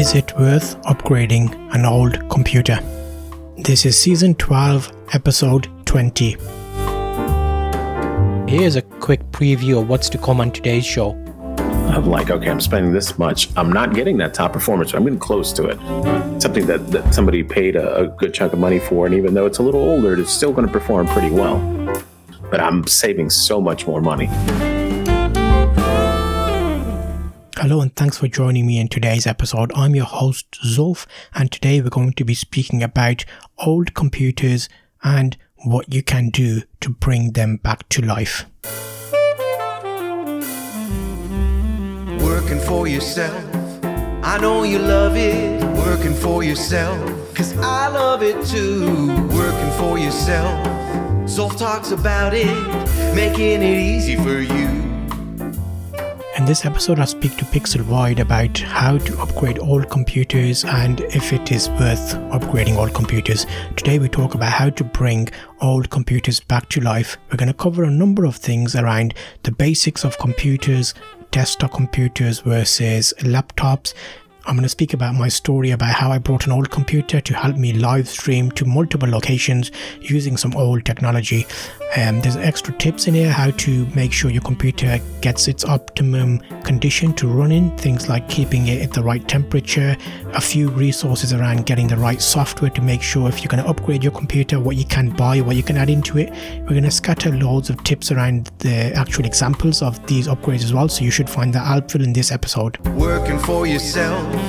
Is it worth upgrading an old computer? This is season 12, episode 20. Here's a quick preview of what's to come on today's show. I'm like, okay, I'm spending this much. I'm not getting that top performance. I'm getting close to it. Something that, that somebody paid a, a good chunk of money for, and even though it's a little older, it's still going to perform pretty well. But I'm saving so much more money. Hello and thanks for joining me in today's episode. I'm your host Zulf and today we're going to be speaking about old computers and what you can do to bring them back to life. Working for yourself. I know you love it. Working for yourself. Cause I love it too. Working for yourself. Zulf talks about it. Making it easy for you. In this episode, I speak to Pixel Vide about how to upgrade old computers and if it is worth upgrading old computers. Today, we talk about how to bring old computers back to life. We're going to cover a number of things around the basics of computers, desktop computers versus laptops, I'm going to speak about my story about how I brought an old computer to help me live stream to multiple locations using some old technology. Um, there's extra tips in here how to make sure your computer gets its optimum condition to run in, things like keeping it at the right temperature, a few resources around getting the right software to make sure if you're going to upgrade your computer, what you can buy, what you can add into it. We're going to scatter loads of tips around the actual examples of these upgrades as well, so you should find that helpful in this episode. Working for yourself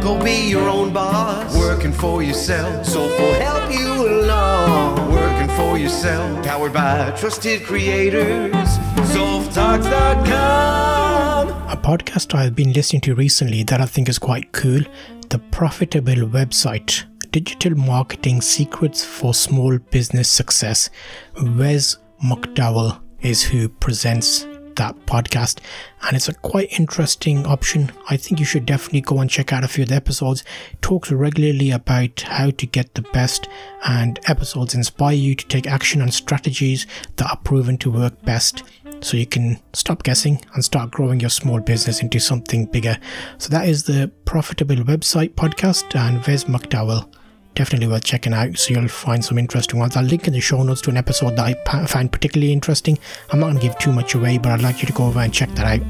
Go be your own boss. Working for yourself. So will help you along. Working for yourself. Powered by trusted creators. ZulfTalks.com. A podcast I've been listening to recently that I think is quite cool. The Profitable Website. Digital Marketing Secrets for Small Business Success. Wes McDowell is who presents that podcast and it's a quite interesting option. I think you should definitely go and check out a few of the episodes. Talks regularly about how to get the best and episodes inspire you to take action on strategies that are proven to work best. So you can stop guessing and start growing your small business into something bigger. So that is the profitable website podcast and Wes McDowell definitely worth checking out. So you'll find some interesting ones. I'll link in the show notes to an episode that I found particularly interesting. I'm not going to give too much away, but I'd like you to go over and check that out.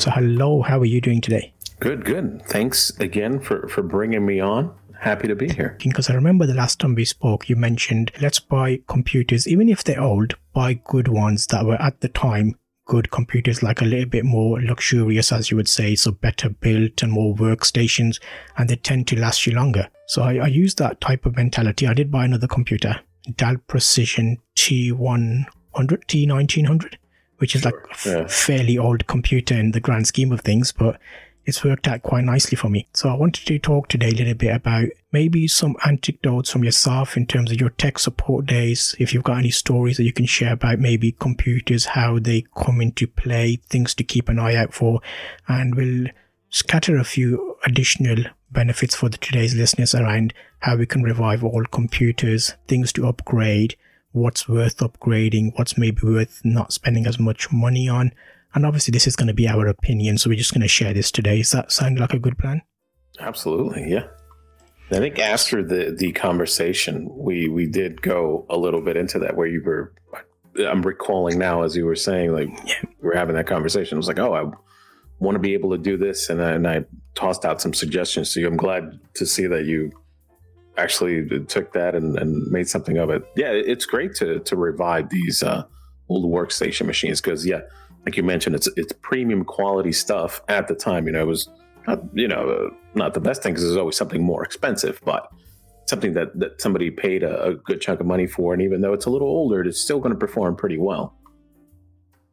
So, hello, how are you doing today? Good, good. Thanks again for, for bringing me on. Happy to be here. Because I remember the last time we spoke, you mentioned let's buy computers, even if they're old, buy good ones that were at the time good computers, like a little bit more luxurious, as you would say, so better built and more workstations, and they tend to last you longer. So I, I used that type of mentality. I did buy another computer, Dell Precision T100, T1900, which is like a yeah. fairly old computer in the grand scheme of things, but it's worked out quite nicely for me. So I wanted to talk today a little bit about maybe some anecdotes from yourself in terms of your tech support days. If you've got any stories that you can share about maybe computers, how they come into play, things to keep an eye out for, and we'll scatter a few additional benefits for the today's listeners around how we can revive old computers, things to upgrade, what's worth upgrading, what's maybe worth not spending as much money on, and obviously, this is going to be our opinion, so we're just going to share this today. Does that sound like a good plan? Absolutely, yeah. I think after the the conversation, we we did go a little bit into that, where you were. I'm recalling now as you were saying, like yeah. we were having that conversation. I was like, oh, I want to be able to do this, and I, and I tossed out some suggestions to you. I'm glad to see that you actually took that and, and made something of it. Yeah, it's great to to revive these uh, old workstation machines because yeah, like you mentioned, it's it's premium quality stuff at the time. You know, it was not you know uh, not the best thing because there's always something more expensive, but something that that somebody paid a, a good chunk of money for, and even though it's a little older, it's still going to perform pretty well.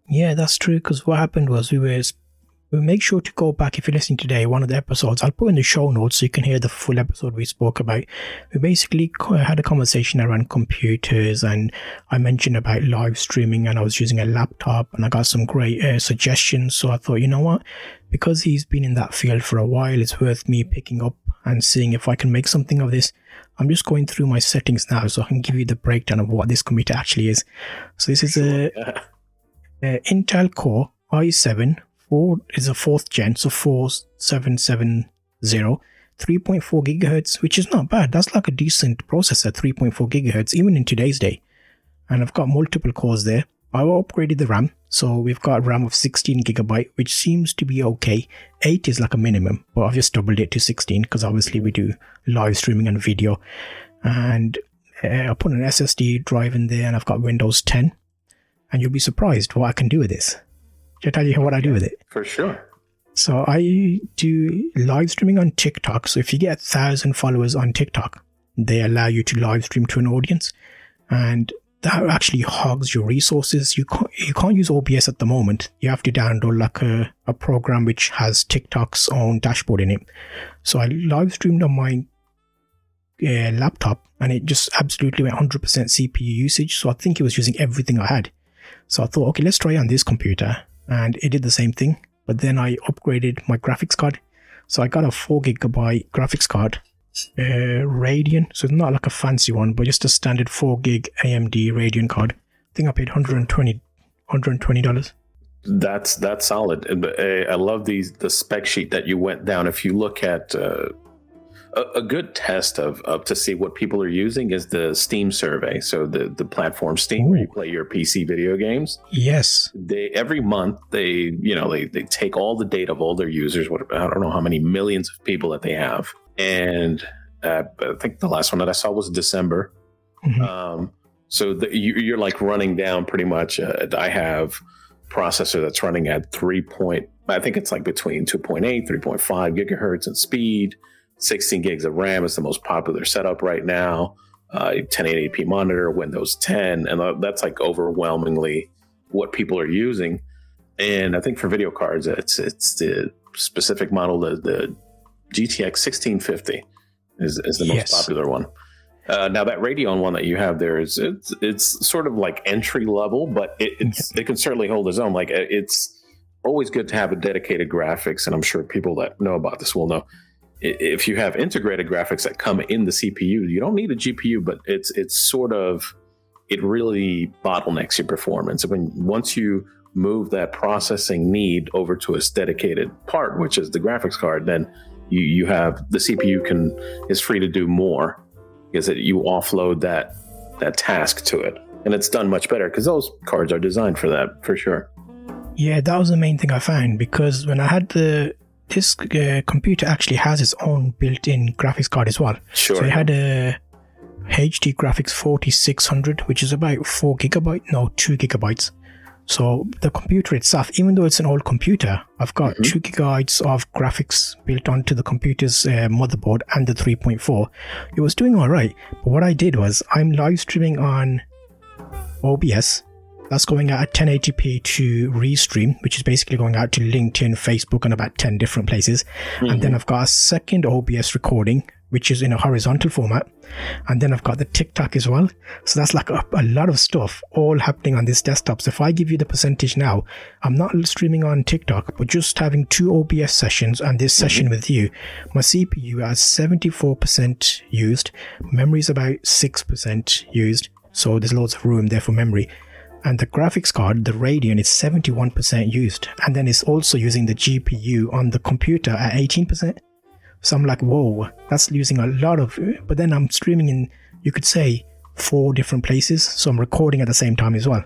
Yeah, that's true. Because what happened was we were make sure to go back if you're listening today one of the episodes i'll put in the show notes so you can hear the full episode we spoke about. We basically had a conversation around computers and i mentioned about live streaming and i was using a laptop and i got some great uh, suggestions. So i thought you know what? Because he's been in that field for a while it's worth me picking up and seeing if i can make something of this. I'm just going through my settings now so i can give you the breakdown of what this computer actually is. So this is a uh, Intel Core i7 4 is a fourth gen, so 4770, 3.4 gigahertz, which is not bad. That's like a decent processor, 3.4 gigahertz, even in today's day. And I've got multiple cores there. I upgraded the RAM, so we've got RAM of 16 gigabyte, which seems to be okay. 8 is like a minimum, but I've just doubled it to 16 because obviously we do live streaming and video. And uh, I put an SSD drive in there, and I've got Windows 10. And you'll be surprised what I can do with this. I tell you what I do with it? For sure. So I do live streaming on TikTok. So if you get a thousand followers on TikTok, they allow you to live stream to an audience, and that actually hogs your resources. You can't you can't use OBS at the moment. You have to download like a, a program which has TikTok's own dashboard in it. So I live streamed on my uh, laptop, and it just absolutely went 100% CPU usage. So I think it was using everything I had. So I thought, okay, let's try on this computer and it did the same thing. But then I upgraded my graphics card. So I got a 4 gigabyte graphics card, uh, Radeon. So it's not like a fancy one, but just a standard 4 gig AMD Radeon card. I think I paid 120 $120. That's that's solid. Uh, I love these the spec sheet that you went down. If you look at uh, a, a, good test of, of to see what people are using is the Steam survey. So the the platform Steam Ooh. where you play your PC video games. Yes. They every month they you know they they take all the data of all their users. What I don't know how many millions of people that they have, and uh, I think the last one that I saw was December. Mm-hmm. Um, so the, you, are like running down pretty much. Uh, I have processor that's running at three point. I think it's like between 2.8, 3.5 gigahertz in speed. 16 gigs of RAM is the most popular setup right now. Uh, 1080p monitor, Windows 10, and that's like overwhelmingly what people are using. And I think for video cards, it's it's the specific model, the, the GTX 1650 is, is the most yes. popular one. Uh, now that Radeon one that you have there is it's it's sort of like entry level, but it, it's it can certainly hold its own. Like it's always good to have a dedicated graphics, and I'm sure people that know about this will know if you have integrated graphics that come in the CPU, you don't need a GPU, but it's it's sort of it really bottlenecks your performance. When once you move that processing need over to a dedicated part, which is the graphics card, then you you have the CPU can is free to do more because it, you offload that that task to it, and it's done much better because those cards are designed for that for sure. Yeah, that was the main thing I found because when I had the this uh, computer actually has its own built-in graphics card as well. Sure. So it had a HD graphics 4600, which is about four gigabyte, no, two gigabytes. So the computer itself, even though it's an old computer, I've got mm-hmm. two gigabytes of graphics built onto the computer's uh, motherboard and the 3.4. It was doing all right, but what I did was I'm live streaming on OBS that's going out at 1080p to Restream, which is basically going out to LinkedIn, Facebook, and about 10 different places. Mm-hmm. And then mm-hmm. I've got a second OBS recording, which is in a horizontal format. And then I've got the TikTok as well. So that's like a, a, lot of stuff all happening on this desktop. So if I give you the percentage now, I'm not streaming on TikTok, but just having two OBS sessions and this session mm-hmm. with you, my CPU has 74% used. Memory is about 6% used. So there's loads of room there for memory and the graphics card, the Radeon, is 71% used, and then it's also using the GPU on the computer at 18%. So I'm like, whoa, that's using a lot of. But then I'm streaming in, you could say, four different places, so I'm recording at the same time as well.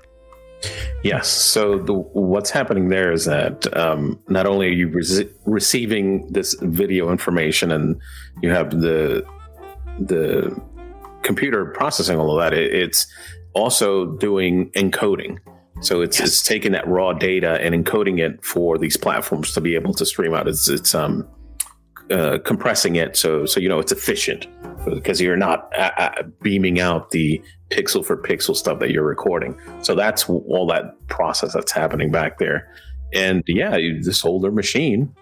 Yes. So the, what's happening there is that um, not only are you re- receiving this video information, and you have the the computer processing all of that, it, it's also doing encoding. So it's yes. it's taking that raw data and encoding it for these platforms to be able to stream out. It's it's um uh, compressing it so so you know it's efficient because you're not uh, uh, beaming out the pixel for pixel stuff that you're recording. So that's all that process that's happening back there. And yeah, this older machine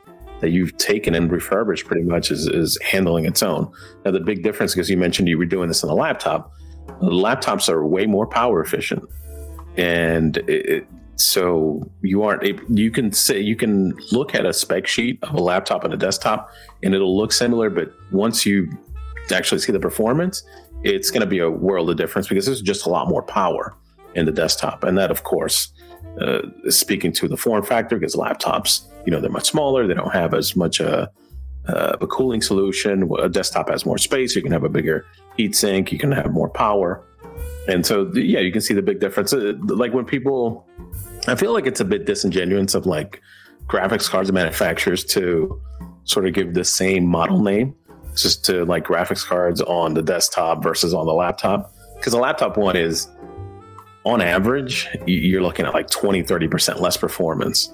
that you've taken and refurbished pretty much is, is handling its own. Now the big difference, because you mentioned you were doing this on a laptop, laptops are way more power efficient and it, so you aren't you can say you can look at a spec sheet of a laptop and a desktop and it'll look similar but once you actually see the performance it's going to be a world of difference because there's just a lot more power in the desktop and that of course uh, speaking to the form factor because laptops, you know, they're much smaller. They don't have as much a, uh, uh, a cooling solution. A desktop has more space. You can have a bigger heat sink. You can have more power. And so, yeah, you can see the big difference. Uh, like when people, I feel like it's a bit disingenuous of like graphics cards manufacturers to sort of give the same model name just to like graphics cards on the desktop versus on the laptop. Because the laptop one is on average, you're looking at like 20, 30% less performance.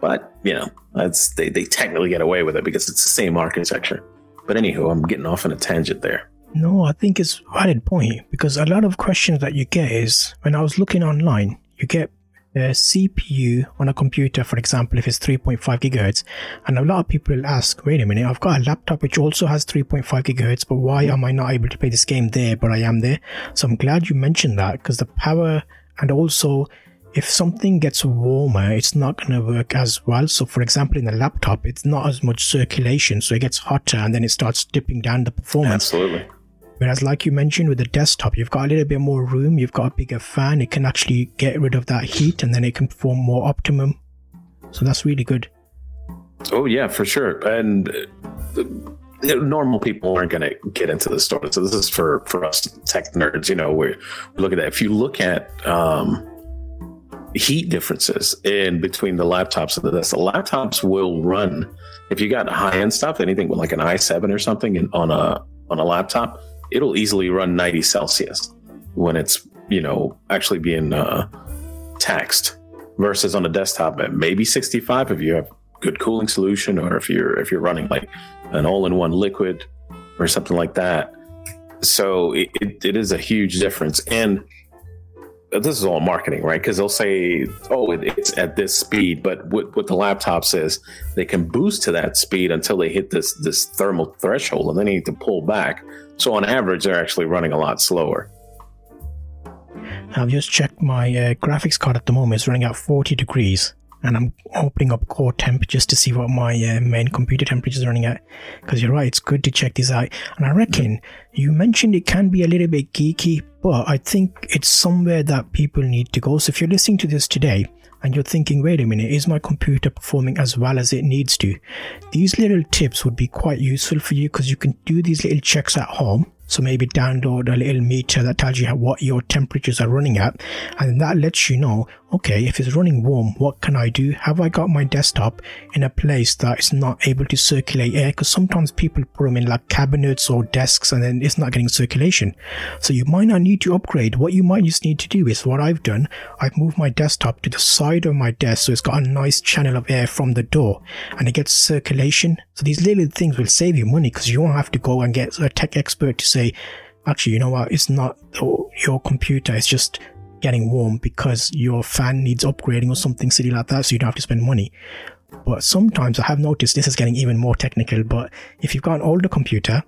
But, you know, that's they, they technically get away with it because it's the same architecture. But anywho, I'm getting off on a tangent there. No, I think it's a valid point because a lot of questions that you get is when I was looking online, you get uh, a CPU on a computer, for example, if it's 3.5 gigahertz, and a lot of people will ask, wait a minute, I've got a laptop which also has 3.5 gigahertz, but why am I not able to play this game there, but I am there? So I'm glad you mentioned that because the power and also if something gets warmer, it's not going to work as well. So, for example, in a laptop, it's not as much circulation, so it gets hotter and then it starts dipping down the performance. Absolutely. Whereas, like you mentioned with the desktop, you've got a little bit more room, you've got a bigger fan, it can actually get rid of that heat and then it can perform more optimum. So that's really good. Oh, yeah, for sure. And uh, normal people aren't going to get into the story. So this is for, for us tech nerds, you know, we look at that. If you look at, um, heat differences in between the laptops and the desk. The laptops will run if you got high end stuff, anything with like an i7 or something on a on a laptop, it'll easily run 90 Celsius when it's you know actually being uh, taxed versus on a desktop at maybe 65 if you have good cooling solution or if you're if you're running like an all-in-one liquid or something like that so it, it, it is a huge difference and this is all marketing, right? Because they'll say, "Oh, it, it's at this speed," but what, what the laptop says, they can boost to that speed until they hit this this thermal threshold, and they need to pull back. So on average, they're actually running a lot slower. I've just checked my uh, graphics card at the moment; it's running at 40 degrees and I'm opening up core temp just to see what my uh, main computer temperature is running at. Because you're right, it's good to check this out. And I reckon you mentioned it can be a little bit geeky, but I think it's somewhere that people need to go. So if you're listening to this today and you're thinking, wait a minute, is my computer performing as well as it needs to? These little tips would be quite useful for you because you can do these little checks at home so maybe download a little meter that tells you what your temperatures are running at, and that lets you know, okay, if it's running warm, what can I do? Have I got my desktop in a place that is not able to circulate air? Because sometimes people put them in like cabinets or desks and then it's not getting circulation. So you might not need to upgrade. What you might just need to do is what I've done. I've moved my desktop to the side of my desk so it's got a nice channel of air from the door and it gets circulation. So these little things will save you money because you won't have to go and get a tech expert to say, actually, you know what? It's not your computer. It's just getting warm because your fan needs upgrading or something silly like that. So you don't have to spend money. But sometimes I have noticed this is getting even more technical. But if you've got an older computer,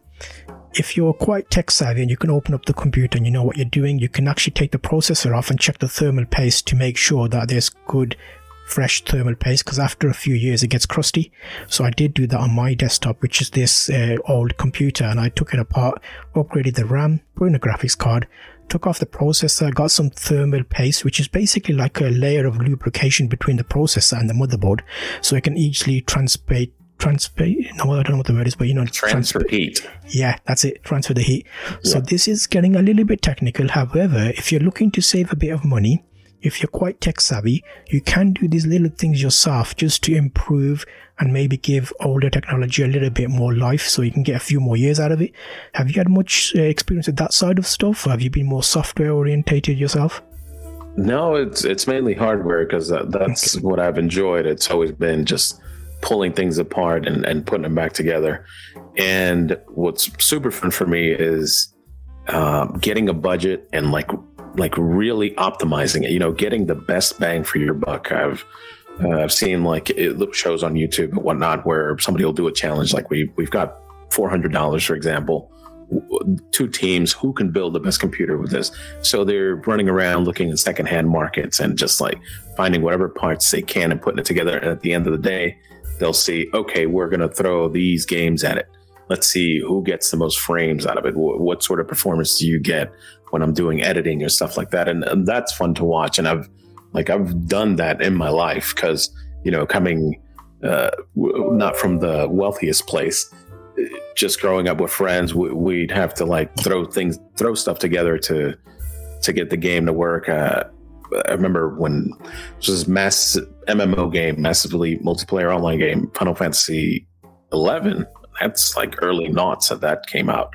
if you're quite tech savvy and you can open up the computer and you know what you're doing, you can actually take the processor off and check the thermal paste to make sure that there's good fresh thermal paste because after a few years it gets crusty. So I did do that on my desktop, which is this uh, old computer, and I took it apart, upgraded the RAM, put in a graphics card, took off the processor, got some thermal paste, which is basically like a layer of lubrication between the processor and the motherboard, so it can easily transfer transfer no i don't know what the word is but you know transfer, transfer heat. Yeah that's it transfer the heat. Yeah. so this is getting a little bit technical. However if you're looking to save a bit of money if you're quite tech savvy, you can do these little things yourself just to improve and maybe give older technology a little bit more life so you can get a few more years out of it. Have you had much uh, experience with that side of stuff or have you been more software orientated yourself? No, it's it's mainly hardware because that, that's okay. what I've enjoyed. It's always been just pulling things apart and, and putting them back together. And what's super fun for me is um, getting a budget and like like really optimizing it, you know, getting the best bang for your buck. I've uh, I've seen like shows on YouTube and whatnot where somebody will do a challenge like we we've got four hundred dollars, for example, two teams who can build the best computer with this. So they're running around looking at secondhand markets and just like finding whatever parts they can and putting it together. And at the end of the day, they'll see, okay, we're going to throw these games at it. Let's see who gets the most frames out of it. What sort of performance do you get? When I'm doing editing or stuff like that. And, and that's fun to watch. And I've Like I've done that in my life because you know coming uh, not from the wealthiest place. Just growing up with friends, we'd have to like throw things, throw stuff together to to get the game to work. Uh, I remember when this was mass MMO game, massively multiplayer online game, Final Fantasy 11. That's like early noughts that that came out,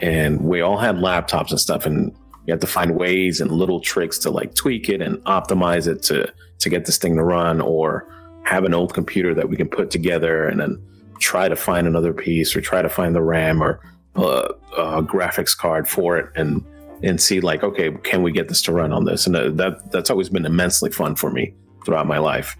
and we all had laptops and stuff, and you had to find ways and little tricks to like tweak it and optimize it to to get this thing to run, or have an old computer that we can put together and then try to find another piece or try to find the RAM or uh, a graphics card for it and and see like okay can we get this to run on this? And uh, that that's always been immensely fun for me throughout my life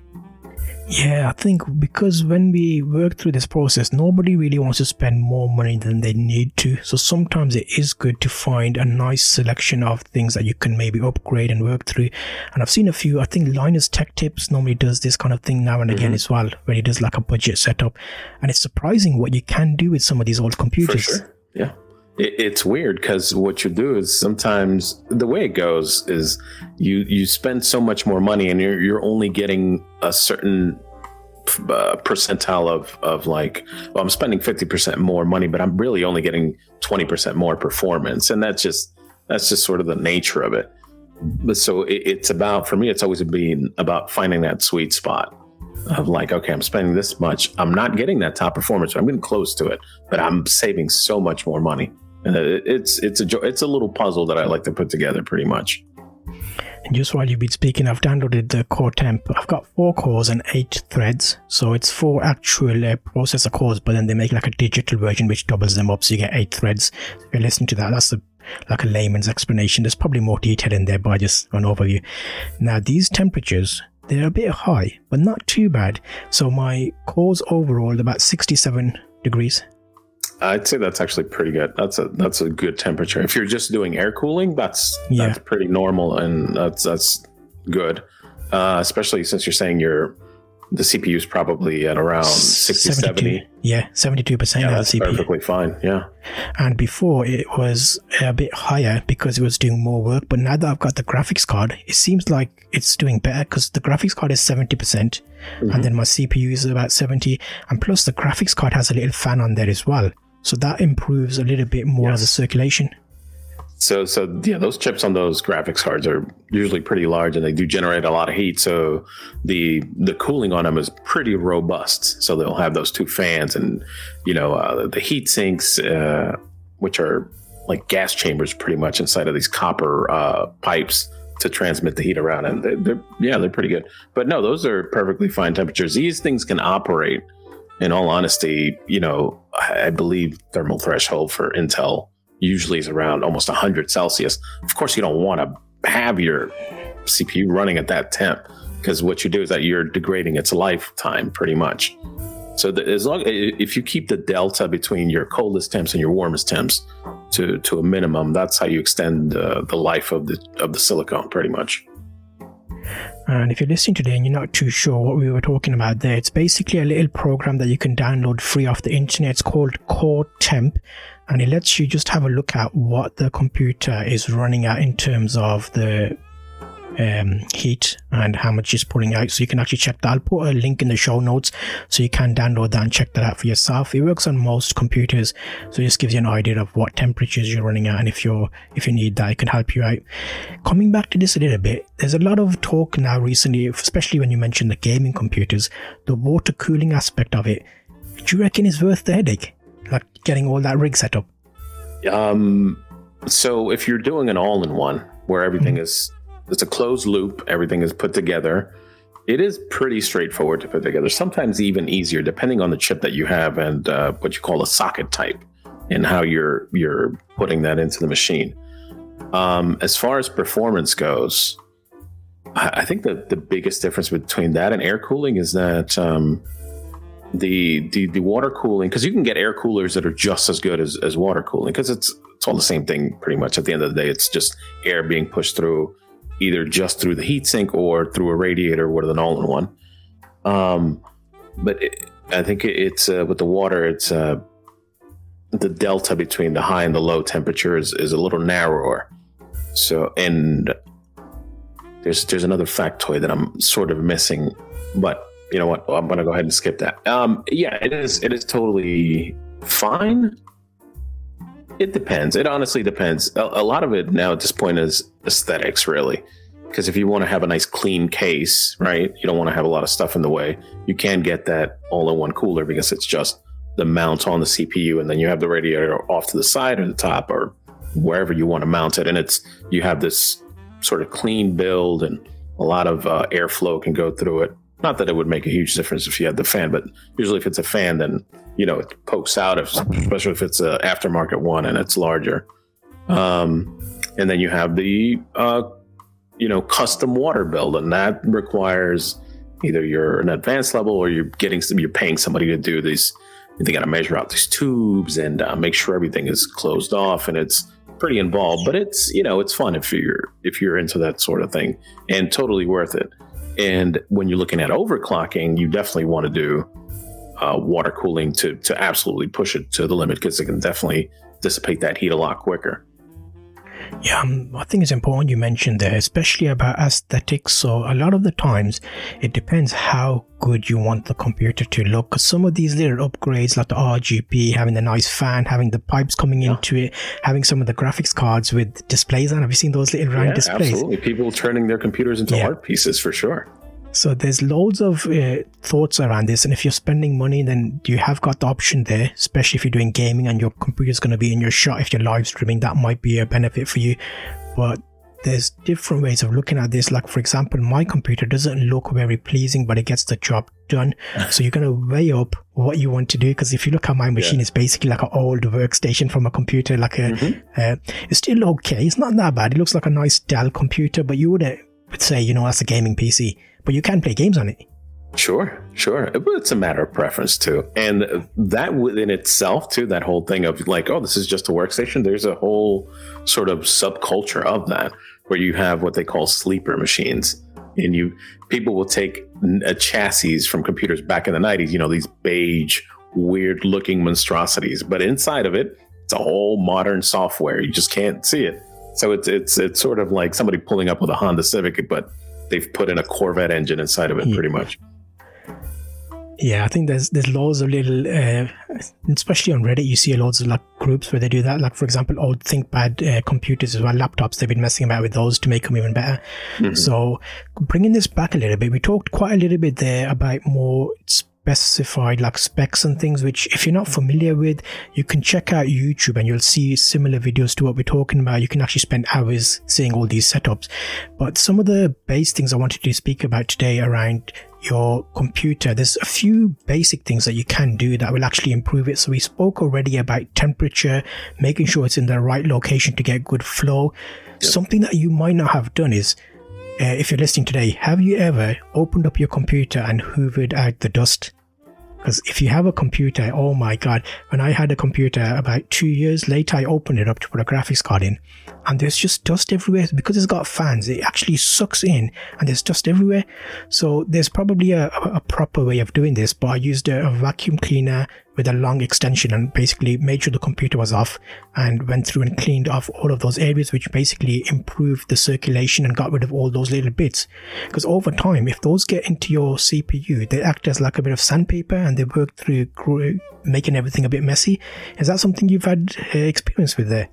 yeah, I think because when we work through this process, nobody really wants to spend more money than they need to. So sometimes it is good to find a nice selection of things that you can maybe upgrade and work through. And I've seen a few, I think Linus Tech Tips normally does this kind of thing now and again mm-hmm. as well, where he does like a budget setup. And it's surprising what you can do with some of these old computers. For sure. Yeah it, it's weird because what you do is sometimes the way it goes is you you spend so much more money and you're you're only getting a certain uh, percentile of of like well I'm spending 50% more money but I'm really only getting 20% more performance and that's just that's just sort of the nature of it but so it, it's about for me it's always been about finding that sweet spot of like, okay, I'm spending this much. I'm not getting that top performance. I'm getting close to it, but I'm saving so much more money. And it's it's a it's a little puzzle that I like to put together, pretty much. And just while you've been speaking, I've downloaded the core temp. I've got four cores and eight threads. So it's four actual uh, processor cores, but then they make like a digital version which doubles them up. So you get eight threads. If you listen to that, that's like a layman's explanation. There's probably more detail in there, but I just an overview. Now, these temperatures, they're a bit high, but not too bad. So my cores overall about 67 degrees I'd say that's actually pretty good. That's a that's a good temperature. If you're just doing air cooling, that's yeah. that's pretty normal and that's that's good. Uh, especially since you're saying you're the CPU is probably at around 60, 70. Yeah, 72% yeah, of that's the CPU. perfectly fine. Yeah. And before it was a bit higher because it was doing more work. But now that I've got the graphics card, it seems like it's doing better because the graphics card is 70%. percent mm hmm And then my CPU is about 70. And plus the graphics card has a little fan on there as well. So that improves a little bit more yes. of the circulation. So, so yeah, those chips on those graphics cards are usually pretty large, and they do generate a lot of heat. So, the the cooling on them is pretty robust. So they'll have those two fans, and you know uh, the heat sinks, uh, which are like gas chambers, pretty much inside of these copper uh, pipes to transmit the heat around. And they're, they're yeah, they're pretty good. But no, those are perfectly fine temperatures. These things can operate in all honesty, you know, I believe thermal threshold for Intel usually is around almost 100 Celsius. Of course, you don't want to have your CPU running at that temp because what you do is that you're degrading its lifetime pretty much. So the, as long if you keep the delta between your coldest temps and your warmest temps to to a minimum, that's how you extend uh, the life of the of the silicone pretty much. And if you're listening today and you're not too sure what we were talking about there, it's basically a little program that you can download free off the internet. It's called Core Temp and it lets you just have a look at what the computer is running at in terms of the um, heat and how much it's putting out. So you can actually check that. I'll put a link in the show notes so you can download that and check that out for yourself. It works on most computers, so it just gives you an idea of what temperatures you're running at, and if you're if you need that, it can help you out. Coming back to this a little bit, there's a lot of talk now recently, especially when you mention the gaming computers, the water cooling aspect of it. Do you reckon it's worth the headache, like getting all that rig set up? Um. So if you're doing an all-in-one where everything mm-hmm. is it's a closed loop. Everything is put together. It is pretty straightforward to put together. Sometimes even easier, depending on the chip that you have and uh, what you call a socket type, and how you're you're putting that into the machine. Um, as far as performance goes, I, think that the biggest difference between that and air cooling is that um, the, the the water cooling because you can get air coolers that are just as good as, as water cooling because it's it's all the same thing pretty much at the end of the day it's just air being pushed through either just through the heatsink or through a radiator with an all-in-one. Um, but it, I think it's uh, with the water, it's uh, the delta between the high and the low temperatures is a little narrower. So, and there's there's another factoid that I'm sort of missing, but you know what? I'm gonna go ahead and skip that. Um, yeah, it is it is totally fine. It depends. It honestly depends. A, a lot of it now at this point is aesthetics, really. Because if you want to have a nice clean case, right, you don't want to have a lot of stuff in the way. You can get that all-in-one cooler because it's just the mount on the CPU, and then you have the radiator off to the side or the top or wherever you want to mount it, and it's you have this sort of clean build and a lot of uh, airflow can go through it. Not that it would make a huge difference if you had the fan, but usually if it's a fan, then you know it pokes out, if, especially if it's an aftermarket one and it's larger. Um, and then you have the uh, you know custom water build, and that requires either you're an advanced level or you're getting you're paying somebody to do these. They got to measure out these tubes and uh, make sure everything is closed off, and it's pretty involved. But it's you know it's fun if you're if you're into that sort of thing, and totally worth it. And when you're looking at overclocking, you definitely want to do uh, water cooling to to absolutely push it to the limit because it can definitely dissipate that heat a lot quicker. Yeah, um, I think it's important you mentioned there, especially about aesthetics. So a lot of the times, it depends how good you want the computer to look. Because some of these little upgrades, like the RGB, having the nice fan, having the pipes coming yeah. into it, having some of the graphics cards with displays on. Have you seen those little round yeah, displays? Absolutely, people turning their computers into yeah. art pieces for sure. So there's loads of uh, thoughts around this, and if you're spending money, then you have got the option there. Especially if you're doing gaming and your computer's going to be in your shot. If you're live streaming, that might be a benefit for you. But there's different ways of looking at this. Like for example, my computer doesn't look very pleasing, but it gets the job done. so you're going to weigh up what you want to do. Because if you look at my machine, yeah. it's basically like an old workstation from a computer. Like a, mm-hmm. uh, it's still okay. It's not that bad. It looks like a nice Dell computer, but you wouldn't say, you know, that's a gaming PC but you can play games on it. Sure, sure. It's a matter of preference too. And that within itself, too, that whole thing of like, oh, this is just a workstation, there's a whole sort of subculture of that where you have what they call sleeper machines. And you people will take a chassis from computers back in the 90s, you know, these beige, weird looking monstrosities. But inside of it, it's a whole modern software. You just can't see it. So it's it's it's sort of like somebody pulling up with a Honda Civic, but they've put in a Corvette engine inside of it, yeah. pretty much. Yeah, I think there's there's loads of little, uh, especially on Reddit, you see a loads of like groups where they do that. Like for example, old ThinkPad uh, computers as well, laptops. They've been messing about with those to make them even better. Mm-hmm. So bringing this back a little bit, we talked quite a little bit there about more specified like specs and things which if you're not familiar with you can check out youtube and you'll see similar videos to what we're talking about you can actually spend hours seeing all these setups but some of the base things i wanted to speak about today around your computer there's a few basic things that you can do that will actually improve it so we spoke already about temperature making sure it's in the right location to get good flow yep. something that you might not have done is uh, if you're listening today, have you ever opened up your computer and hoovered out the dust? Because if you have a computer, oh my god, when I had a computer about two years later, I opened it up to put a graphics card in, and there's just dust everywhere because it's got fans. It actually sucks in, and there's dust everywhere. So there's probably a, a proper way of doing this, but I used a, a vacuum cleaner with a long extension and basically made sure the computer was off and went through and cleaned off all of those areas, which basically improved the circulation and got rid of all those little bits. Because over time, if those get into your CPU, they act as like a bit of sandpaper and they work through making everything a bit messy. Is that something you've had uh, experience with there?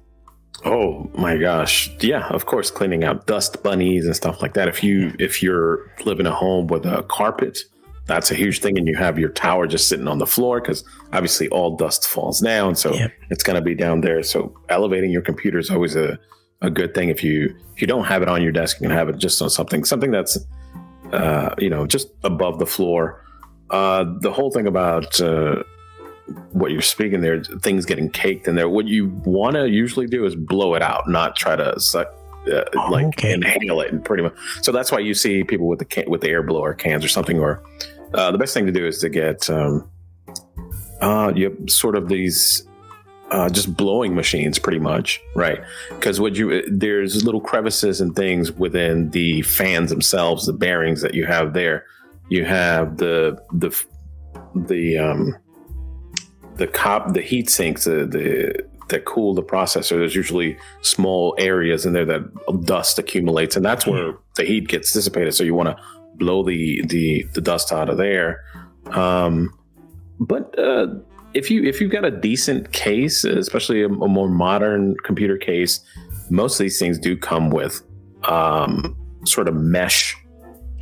Oh my gosh. Yeah, of course cleaning out dust bunnies and stuff like that. If you if you're living a home with a carpet, that's a huge thing and you have your tower just sitting on the floor cuz obviously all dust falls down, so yep. it's going to be down there. So elevating your computer is always a a good thing if you if you don't have it on your desk, you can have it just on something something that's uh, you know, just above the floor. Uh, the whole thing about uh, what you're speaking there, things getting caked in there. What you want to usually do is blow it out, not try to suck, uh, oh, like okay. inhale it, and pretty much. So that's why you see people with the can, with the air blower cans or something. Or uh, the best thing to do is to get um, uh, you have sort of these uh, just blowing machines, pretty much, right? Because what you there's little crevices and things within the fans themselves, the bearings that you have there. You have the the the um the cop the heat sinks the, the that cool the processor, there's usually small areas in there that dust accumulates, and that's where the heat gets dissipated. So you want to blow the the the dust out of there. Um, but uh, if you if you've got a decent case, especially a, a, more modern computer case, most of these things do come with um, sort of mesh.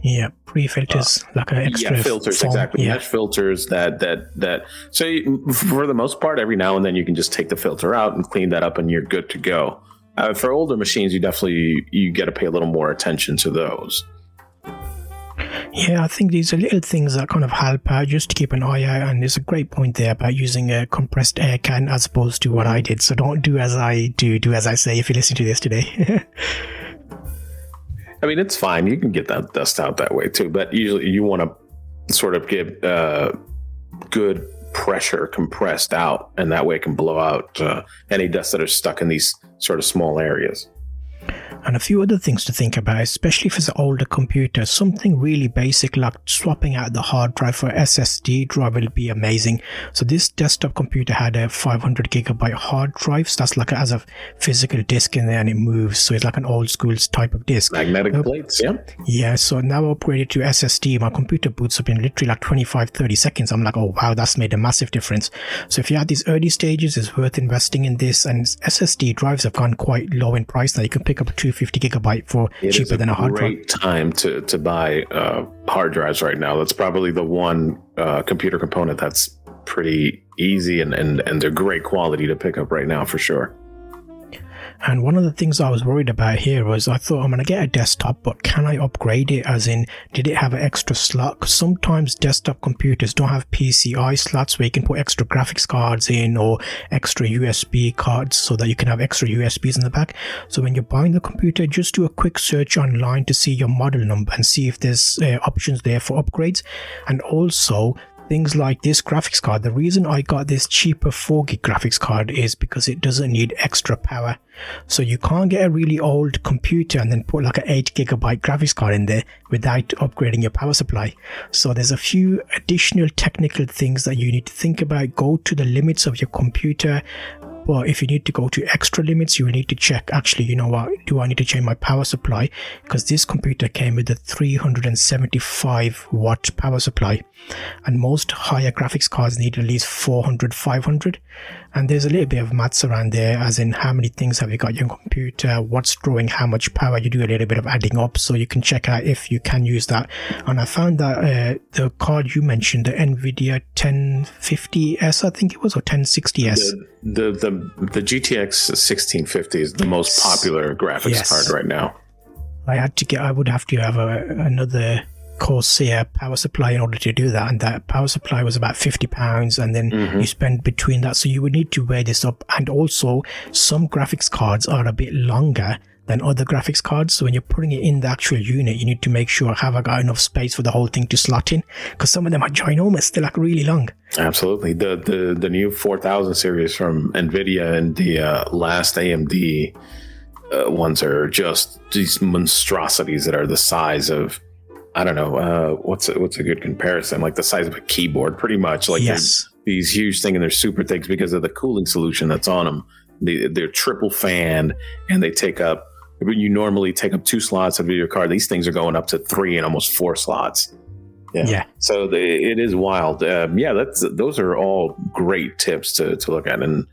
Yeah, pre filters uh, like an extra yeah, filters form. exactly Yeah. mesh filters that that that. So you, for the most part, every now and then you can just take the filter out and clean that up, and you're good to go. Uh, for older machines, you definitely you got to pay a little more attention to those. Yeah, I think these are little things that kind of help out just to keep an eye out. And there's a great point there about using a compressed air can as opposed to what I did. So don't do as I do, do as I say if you listen to this today. I mean, it's fine. You can get that dust out that way too, but usually you want to sort of get uh, good pressure compressed out, and that way it can blow out uh, any dust that are stuck in these sort of small areas. And a few other things to think about, especially for the older computer. Something really basic like swapping out the hard drive for SSD drive will be amazing. So this desktop computer had a 500 gigabyte hard drive. So that's like it has a physical disk in there and it moves. So it's like an old school type of disk. Magnetic Yep. plates, yeah. Yeah, so now upgraded to SSD. My computer boots up in literally like 25, 30 seconds. I'm like, oh wow, that's made a massive difference. So if you're at these early stages, it's worth investing in this. And SSD drives have gone quite low in price now. You can pick up a 250 gigabyte for It is cheaper than a hard drive. great time to to buy uh, hard drives right now. That's probably the one uh, computer component that's pretty easy and, and and they're great quality to pick up right now for sure. And one of the things I was worried about here was I thought I'm going to get a desktop, but can I upgrade it? As in, did it have an extra slot? 'Cause sometimes desktop computers don't have PCI slots where you can put extra graphics cards in or extra USB cards so that you can have extra USBs in the back. So when you're buying the computer, just do a quick search online to see your model number and see if there's uh, options there for upgrades. And also, things like this graphics card. The reason I got this cheaper 4 gig graphics card is because it doesn't need extra power. So you can't get a really old computer and then put like an 8 gigabyte graphics card in there without upgrading your power supply. So there's a few additional technical things that you need to think about. Go to the limits of your computer. But if you need to go to extra limits, you will need to check actually, you know what, do I need to change my power supply? Because this computer came with a 375 watt power supply, and most higher graphics cards need at least 400, 500. And there's a little bit of maths around there, as in how many things have you got in your computer, what's drawing how much power. You do a little bit of adding up, so you can check out if you can use that. And I found that uh, the card you mentioned, the NVIDIA 1050S, I think it was, or 1060S. The the the, the GTX 1650 is the most popular graphics Yes. card right now. I had to get, I would have to have a, another Corsair power supply in order to do that. And that power supply was about 50 pounds. And then you spend between that. So you would need to weigh this up. And also, some graphics cards are a bit longer than other graphics cards. So when you're putting it in the actual unit, you need to make sure have I got enough space for the whole thing to slot in? Because some of them are ginormous. They're like really long. Absolutely. The the the new 4000 series from Nvidia and the uh, last AMD uh, ones are just these monstrosities that are the size of I don't know uh, what's a, what's a good comparison like the size of a keyboard pretty much like yes. these huge thing and they're super thick because of the cooling solution that's on them. They, they're triple fan and they take up when you normally take up two slots of your card. These things are going up to three and almost four slots. Yeah. Yeah. So the, it is wild. Um, yeah, that's those are all great tips to, to look at and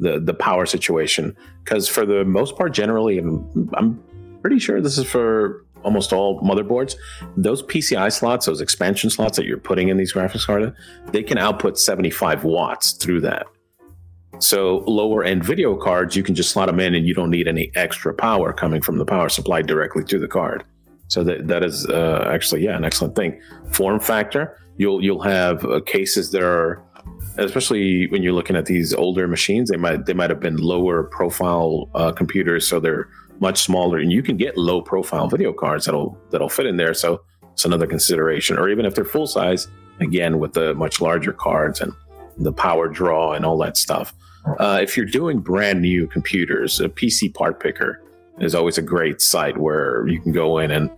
the the power situation because for the most part, generally, and I'm pretty sure this is for almost all motherboards. Those PCI slots, those expansion slots that you're putting in these graphics cards, they can output 75 watts through that. So lower end video cards, you can just slot them in, and you don't need any extra power coming from the power supply directly to the card. So that that is uh, actually yeah an excellent thing. Form factor, you'll you'll have uh, cases that are, especially when you're looking at these older machines, they might they might have been lower profile uh, computers, so they're much smaller, and you can get low profile video cards that'll that'll fit in there. So it's another consideration. Or even if they're full size, again with the much larger cards and the power draw and all that stuff. Uh, if you're doing brand new computers, a PC part picker is always a great site where you can go in and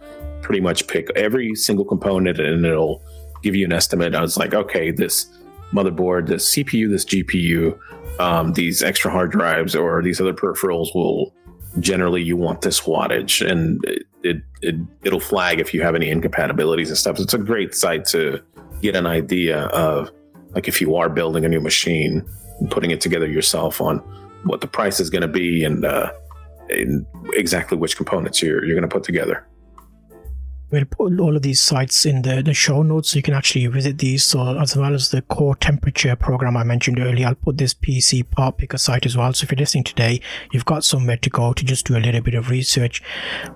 pretty much pick every single component and it'll give you an estimate. I was like, okay, this motherboard, this CPU, this GPU, um, these extra hard drives, or these other peripherals will generally you want this wattage, and it, it, it it'll flag if you have any incompatibilities and stuff. So it's a great site to get an idea of like if you are building a new machine and putting it together yourself on what the price is going to be and, uh, and exactly which components you're you're going to put together. We'll put all of these sites in the, the show notes so you can actually visit these. So as well as the core temperature program I mentioned earlier, I'll put this PC part picker site as well. So if you're listening today, you've got somewhere to go to just do a little bit of research.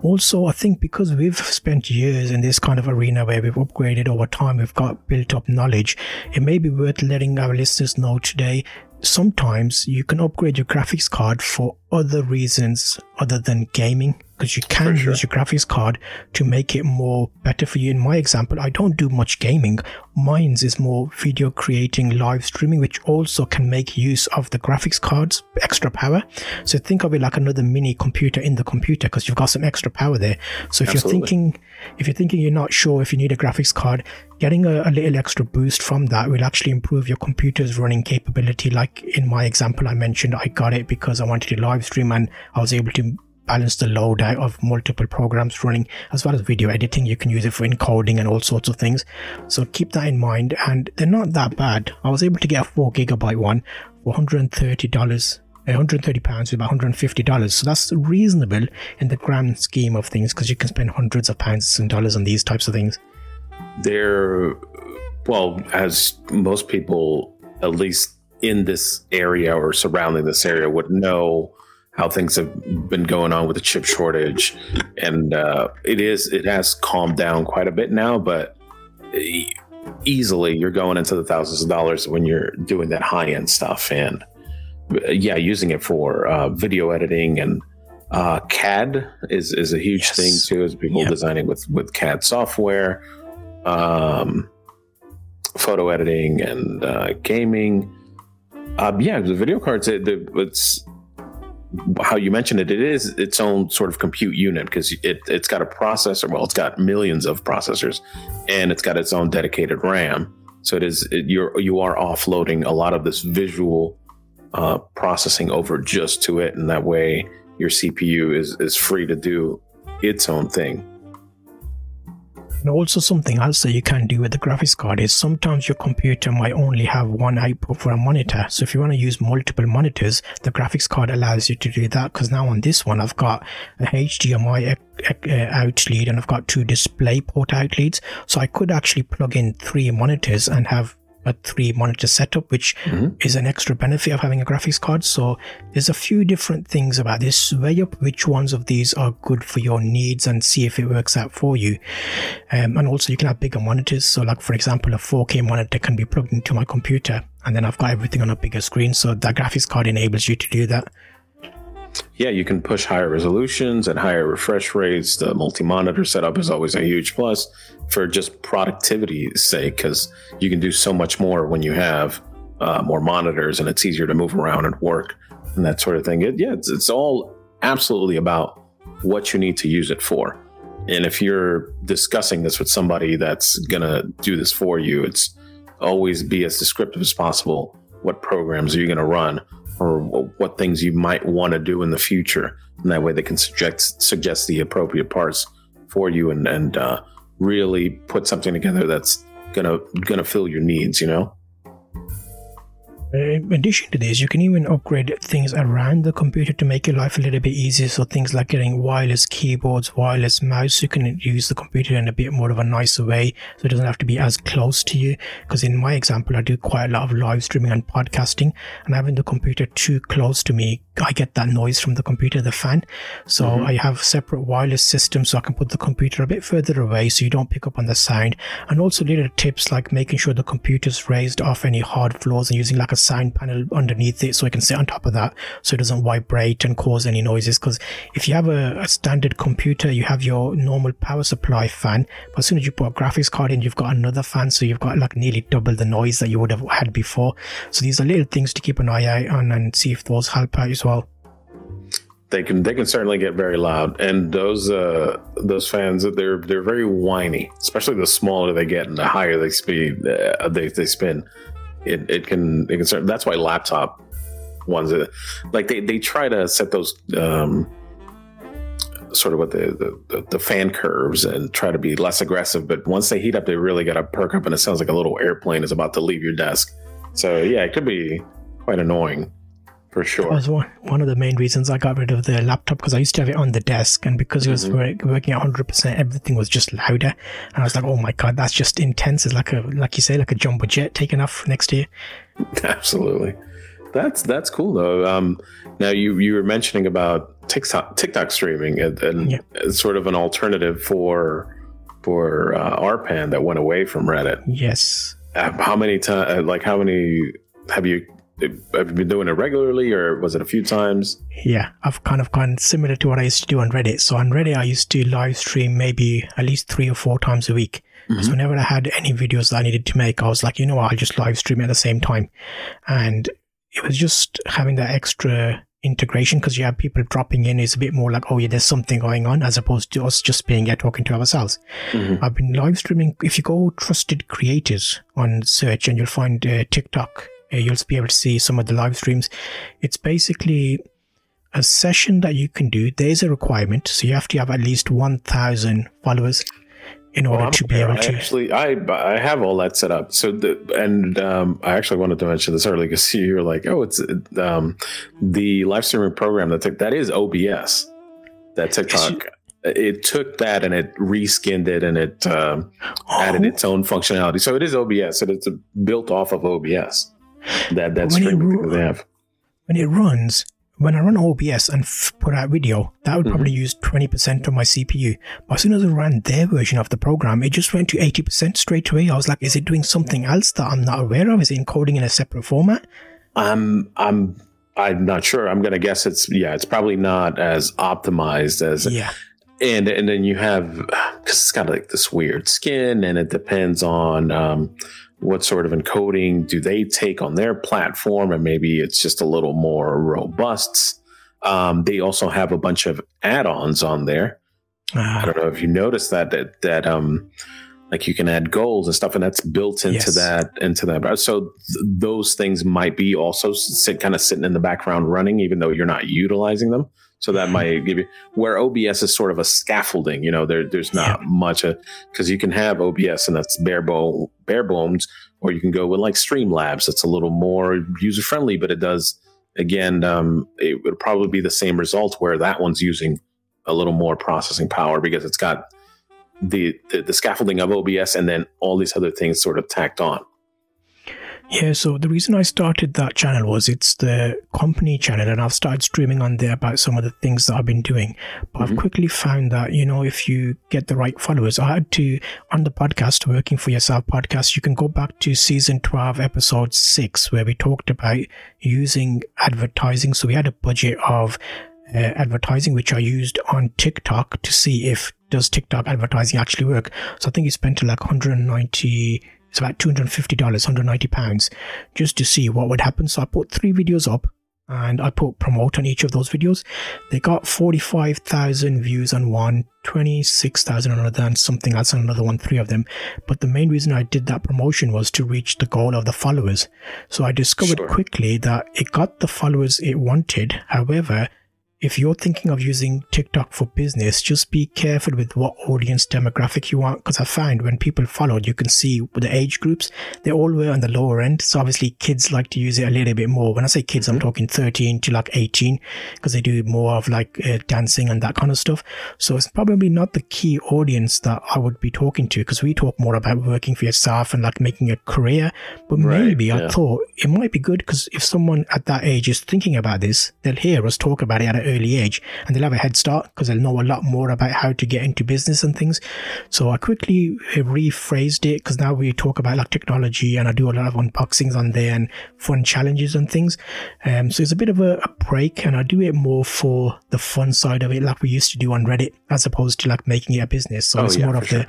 Also, I think because we've spent years in this kind of arena where we've upgraded over time, we've got built up knowledge. It may be worth letting our listeners know today sometimes you can upgrade your graphics card for other reasons other than gaming because you can sure. use your graphics card to make it more better for you. In my example, I don't do much gaming. Mine's is more video creating, live streaming, which also can make use of the graphics card's extra power. So think of it like another mini computer in the computer because you've got some extra power there. So if Absolutely. you're thinking, if you're thinking you're not sure if you need a graphics card, getting a, a little extra boost from that will actually improve your computer's running capability. Like in my example, I mentioned I got it because I wanted to live stream and I was able to balance the load of multiple programs running as well as video editing. You can use it for encoding and all sorts of things. So keep that in mind. And they're not that bad. I was able to get a four gigabyte one for $130. 130 pounds is about 150 dollars so that's reasonable in the grand scheme of things because you can spend hundreds of pounds and dollars on these types of things they're well as most people at least in this area or surrounding this area would know how things have been going on with the chip shortage, and uh, it is it has calmed down quite a bit now, but easily you're going into the thousands of dollars when you're doing that high end stuff, and uh, yeah, using it for uh, video editing and uh, CAD is is a huge yes. thing too. As people yep. designing with with CAD software, um, photo editing and uh, gaming. Um, yeah, the video cards. It, it's how you mentioned it, it is its own sort of compute unit because it, it's got a processor. Well, it's got millions of processors and it's got its own dedicated RAM. So it is, it, you're, you are offloading a lot of this visual uh, processing over just to it. And that way your CPU is, is free to do its own thing. And also something else that you can do with the graphics card is sometimes your computer might only have one output for a monitor. So if you want to use multiple monitors, the graphics card allows you to do that. Because now on this one, I've got a HDMI uh, uh, out lead and I've got two display port out leads. So I could actually plug in three monitors and have a three monitor setup, which mm-hmm. is an extra benefit of having a graphics card. So there's a few different things about this. Weigh up which ones of these are good for your needs and see if it works out for you. Um, and also you can have bigger monitors. So like for example, a 4K monitor can be plugged into my computer and then I've got everything on a bigger screen. So that graphics card enables you to do that yeah, you can push higher resolutions and higher refresh rates. The multi monitor setup is always a huge plus for just productivity's sake because you can do so much more when you have uh, more monitors and it's easier to move around and work and that sort of thing. It, yeah, it's, it's all absolutely about what you need to use it for. And if you're discussing this with somebody that's going to do this for you, it's always be as descriptive as possible. What programs are you going to run? Or what things you might want to do in the future. And that way they can suggest suggest the appropriate parts for you and and uh, really put something together that's gonna gonna fill your needs. You know. In addition to this, you can even upgrade things around the computer to make your life a little bit easier. So things like getting wireless keyboards, wireless mouse, you can use the computer in a bit more of a nicer way. So it doesn't have to be as close to you. Because in my example, I do quite a lot of live streaming and podcasting and having the computer too close to me, I get that noise from the computer, the fan. So mm-hmm. I have separate wireless systems so I can put the computer a bit further away so you don't pick up on the sound. And also little tips like making sure the computer's raised off any hard floors and using like a sound panel underneath it so it can sit on top of that so it doesn't vibrate and cause any noises. Because if you have a, a, standard computer, you have your normal power supply fan, but as soon as you put a graphics card in, you've got another fan, so you've got like nearly double the noise that you would have had before. So these are little things to keep an eye out on and see if those help out as well they can they can certainly get very loud and those uh those fans they're they're very whiny especially the smaller they get and the higher they speed uh, they, they spin it, it can it can serve. That's why laptop ones that like they, they try to set those um, sort of what the, the, the fan curves and try to be less aggressive. But once they heat up, they really got to perk up, and it sounds like a little airplane is about to leave your desk. So yeah, it could be quite annoying for sure. That was one, one of the main reasons I got rid of the laptop because I used to have it on the desk, and because it was mm-hmm. working at 100%, everything was just louder. And I was like, oh my god, that's just intense. It's like a, like you say, like a jumbo jet taking off next to you. Absolutely. That's that's cool though. Um, now you you were mentioning about TikTok TikTok streaming and, and yeah. sort of an alternative for for uh, RPAN that went away from Reddit. Yes. Uh, how many times? Like how many have you have you been doing it regularly or was it a few times? Yeah, I've kind of gone similar to what I used to do on Reddit. So on Reddit, I used to live stream maybe at least three or four times a week. Mm-hmm. So whenever I had any videos that I needed to make, I was like, you know what, I'll just live stream at the same time. And it was just having that extra integration because you have people dropping in it's a bit more like, oh yeah, there's something going on as opposed to us just being here talking to ourselves. Mm-hmm. I've been live streaming. If you go trusted creators on search and you'll find uh, TikTok, you'll be able to see some of the live streams. It's basically a session that you can do. There's a requirement. So you have to have at least 1,000 followers in order to be able to. Actually, I I have all that set up. So the and um, I actually wanted to mention this earlier because you're like, oh, it's um, the live streaming program that took, that is OBS. That TikTok. It took that and it reskinned it and it um, oh. added its own functionality. So it is OBS. So it's built off of OBS. That that they have. When it runs, when I run OBS and f- put out video, that would probably mm-hmm. use 20% of my CPU. But as soon as I ran their version of the program, it just went to 80% straight away. I was like, is it doing something else that I'm not aware of? Is it encoding in a separate format? I'm, I'm, I'm not sure. I'm going to guess it's, yeah, it's probably not as optimized as, yeah. And, and then you have, because it's got like this weird skin and it depends on, um, what sort of encoding do they take on their platform and maybe it's just a little more robust um, they also have a bunch of add-ons on there uh, i don't know if you noticed that that that um like you can add goals and stuff and that's built into yes. that into that so th- those things might be also sit, kind of sitting in the background running even though you're not utilizing them so that might give you where OBS is sort of a scaffolding. You know, there there's not yeah. much because you can have OBS and that's bare bone bare bones, or you can go with like Streamlabs. That's a little more user friendly, but it does again. Um, it would probably be the same result where that one's using a little more processing power because it's got the, the, the scaffolding of OBS and then all these other things sort of tacked on. Yeah, so the reason I started that channel was it's the company channel, and I've started streaming on there about some of the things that I've been doing. But mm-hmm. I've quickly found that, you know, if you get the right followers, I had to, on the podcast, Working for Yourself podcast, you can go back to season 12, episode 6, where we talked about using advertising. So we had a budget of uh, advertising, which I used on TikTok to see if does TikTok advertising actually work. So I think you spent like 190 it's about $250, 190 pounds, just to see what would happen. So I put three videos up and I put promote on each of those videos. They got 45,000 views on one, 26,000 on another, and something else on another one, three of them. But the main reason I did that promotion was to reach the goal of the followers. So I discovered sure. quickly that it got the followers it wanted. However, if you're thinking of using TikTok for business, just be careful with what audience demographic you want. Because I find when people followed, you can see the age groups, they all were on the lower end. So obviously kids like to use it a little bit more. When I say kids, mm-hmm. I'm talking 13 to like 18 because they do more of like uh, dancing and that kind of stuff. So it's probably not the key audience that I would be talking to because we talk more about working for yourself and like making a career. But right, maybe yeah. I thought it might be good because if someone at that age is thinking about this, they'll hear us talk about it at an early age and they'll have a head start because they'll know a lot more about how to get into business and things. So I quickly rephrased it because now we talk about like technology and I do a lot of unboxings on there and fun challenges and things. Um, so it's a bit of a, a break and I do it more for the fun side of it like we used to do on Reddit as opposed to like making it a business. So oh, it's yeah, more of sure. the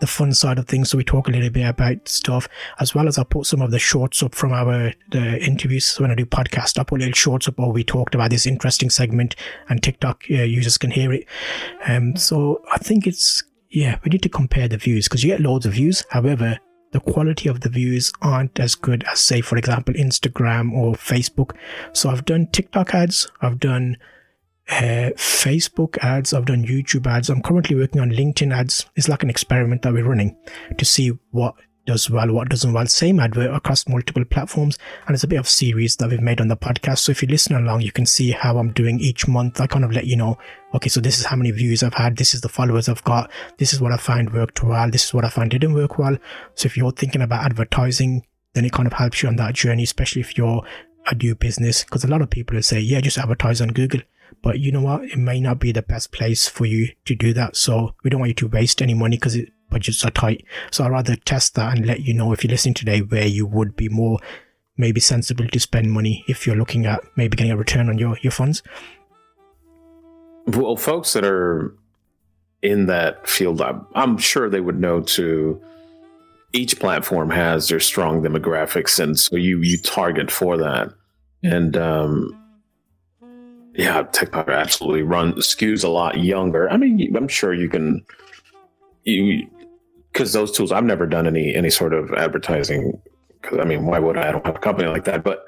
the fun side of things. So we talk a little bit about stuff as well as I put some of the shorts up from our the interviews. So when I do podcast, I put little shorts up where we talked about this interesting segment and TikTok uh, users can hear it. Um, so I think it's, yeah, we need to compare the views because you get loads of views. However, the quality of the views aren't as good as, say, for example, Instagram or Facebook. So I've done TikTok ads, I've done uh, Facebook ads, I've done YouTube ads. I'm currently working on LinkedIn ads. It's like an experiment that we're running to see what does well, what doesn't well. Same advert across multiple platforms. And it's a bit of series that we've made on the podcast. So if you listen along, you can see how I'm doing each month. I kind of let you know, okay, so this is how many views I've had. This is the followers I've got. This is what I find worked well. This is what I find didn't work well. So if you're thinking about advertising, then it kind of helps you on that journey, especially if you're a new business. Because a lot of people will say, yeah, just advertise on Google. But you know what? It may not be the best place for you to do that. So we don't want you to waste any money because budgets are tight. So I'd rather test that and let you know if you're listening today where you would be more maybe sensible to spend money if you're looking at maybe getting a return on your, your funds. Well, folks that are in that field, I'm, I'm sure they would know to each platform has their strong demographics, and so you you target for that. And um, yeah, TikTok absolutely run skews a lot younger. I mean, I'm sure you can you because those tools I've never done any any sort of advertising. Because I mean, why would I? I don't have a company like that. But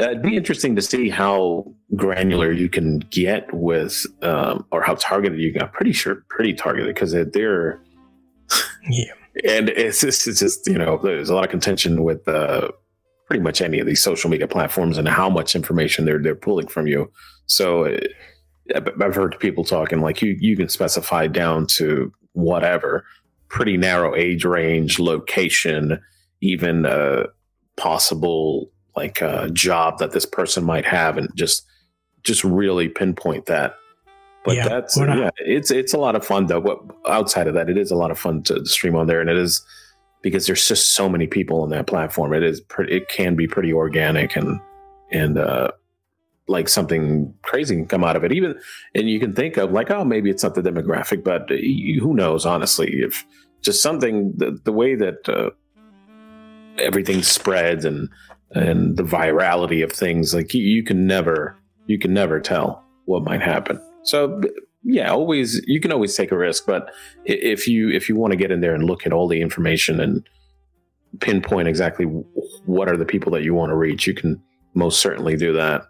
uh, it'd be interesting to see how granular you can get with, um, or how targeted you got. Pretty sure, pretty targeted because they're yeah. And it's just, it's just you know there's a lot of contention with uh, pretty much any of these social media platforms and how much information they're they're pulling from you. So uh, I've heard people talking like you you can specify down to whatever pretty narrow age range, location, even a possible like a uh, job that this person might have, and just just really pinpoint that. But yeah, that's yeah, it's it's a lot of fun though. What outside of that, it is a lot of fun to stream on there, and it is because there's just so many people on that platform. It is pretty, it can be pretty organic and and uh, like something crazy can come out of it. Even and you can think of like, oh, maybe it's not the demographic, but who knows? Honestly, if just something the, the way that uh, everything spreads and and the virality of things, like you, you can never you can never tell what might happen. So yeah, always you can always take a risk, but if you if you want to get in there and look at all the information and pinpoint exactly what are the people that you want to reach, you can most certainly do that.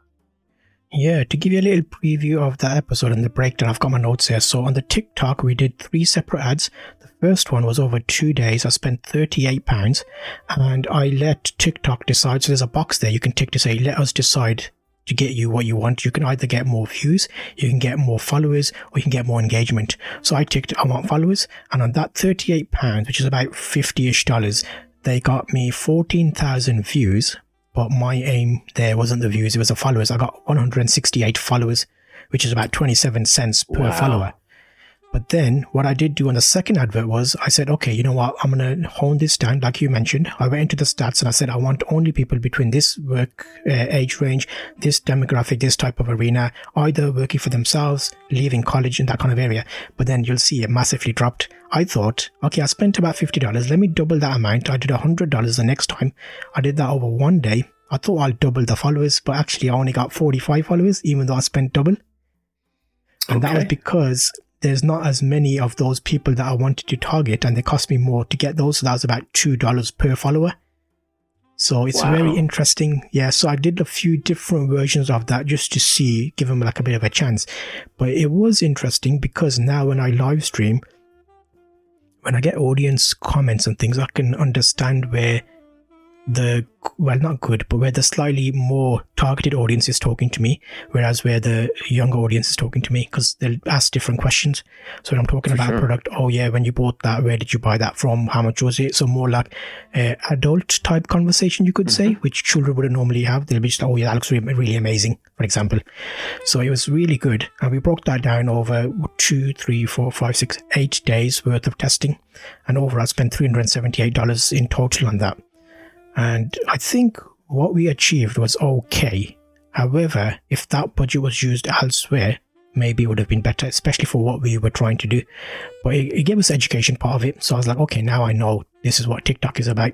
Yeah, to give you a little preview of the episode and the breakdown, I've got my notes here. So on the TikTok, we did three separate ads. The first one was over two days. I spent £38 and I let TikTok decide. So there's a box there you can tick to say, let us decide to get you what you want. You can either get more views, you can get more followers, or you can get more engagement. So I ticked, I want followers. And on that £38, which is about 50 ish dollars, they got me 14,000 views but my aim there wasn't the views, it was the followers. I got 168 followers, which is about 27 cents per wow. follower. But then what I did do on the second advert was I said, okay, you know what? I'm going to hone this down. Like you mentioned, I went into the stats and I said, I want only people between this work uh, age range, this demographic, this type of arena, either working for themselves, leaving college in that kind of area. But then you'll see it massively dropped. I thought, okay, I spent about $50. Let me double that amount. I did $100 the next time. I did that over one day. I thought I'll double the followers, but actually I only got 45 followers, even though I spent double. And okay. that was because there's not as many of those people that I wanted to target, and they cost me more to get those. So that was about two dollars per follower. So it's wow. very interesting. Yeah. So I did a few different versions of that just to see, give them like a bit of a chance. But it was interesting because now when I live stream, when I get audience comments and things, I can understand where the well not good but where the slightly more targeted audience is talking to me whereas where the younger audience is talking to me because they'll ask different questions. So when i'm talking For about sure. a product oh yeah when you bought that where did you buy that from? How much was it? So more like uh, adult type conversation you could mm-hmm. say which children wouldn't normally have. They'll be just oh yeah that looks really, really amazing for example. So it was really good. And we broke that down over two three four five six eight days worth of testing. And overall i spent $378 in total on that and I think what we achieved was okay. However, if that budget was used elsewhere, maybe it would have been better, especially for what we were trying to do. But it, it, gave us education part of it. So I was like, okay, now I know this is what TikTok is about.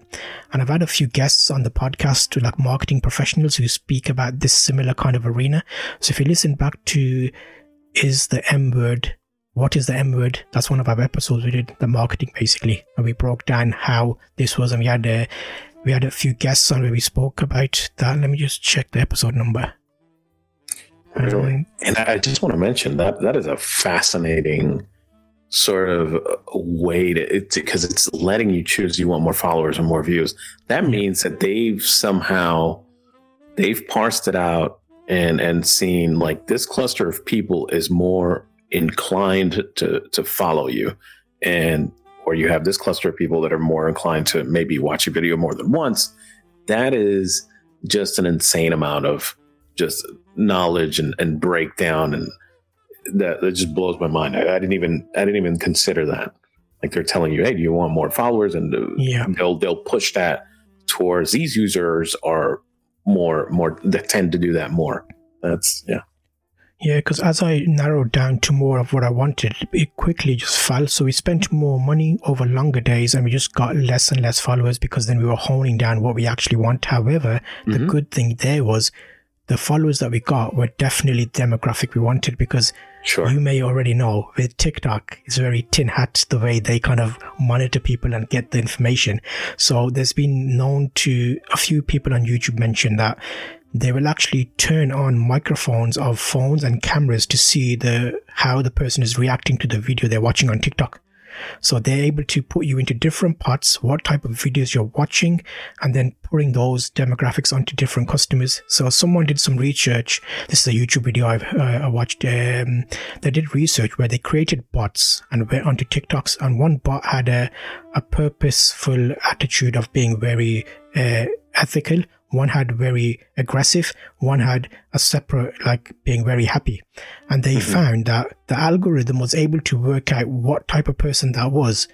And I've had a few guests on the podcast to like marketing professionals who speak about this similar kind of arena. So if you listen back to is the M word what is the M word? That's one of our episodes. We did the marketing basically, and we broke down how this was, and we had a we had a few guests on where we spoke about that. Let me just check the episode number. Really? And I just want to mention that that is a fascinating sort of way to because it's, it's letting you choose you want more followers or more views. That means that they've somehow they've parsed it out and and seen like this cluster of people is more inclined to to follow you and or you have this cluster of people that are more inclined to maybe watch a video more than once that is just an insane amount of just knowledge and, and breakdown and that, that just blows my mind. I, I didn't even i didn't even consider that. Like they're telling you hey do you want more followers? And uh, yeah. they'll they'll push that towards these users are more more that tend to do that more. That's yeah yeah, because as I narrowed down to more of what I wanted, it quickly just fell. So we spent more money over longer days and we just got less and less followers because then we were honing down what we actually want. However, mm-hmm. the good thing there was the followers that we got were definitely demographic we wanted because sure. you may already know with TikTok, it's very tin hat the way they kind of monitor people and get the information. So there's been known to a few people on YouTube mention that they will actually turn on microphones of phones and cameras to see the how the person is reacting to the video they're watching on TikTok. So they're able to put you into different pots, what type of videos you're watching, and then putting those demographics onto different customers. So someone did some research. This is a YouTube video I've uh, I watched. Um, they did research where they created bots and went onto TikToks, and one bot had a a purposeful attitude of being very uh, ethical one had very aggressive, one had a separate, like being very happy. And they mm-hmm. found that the algorithm was able to work out what type of person that was,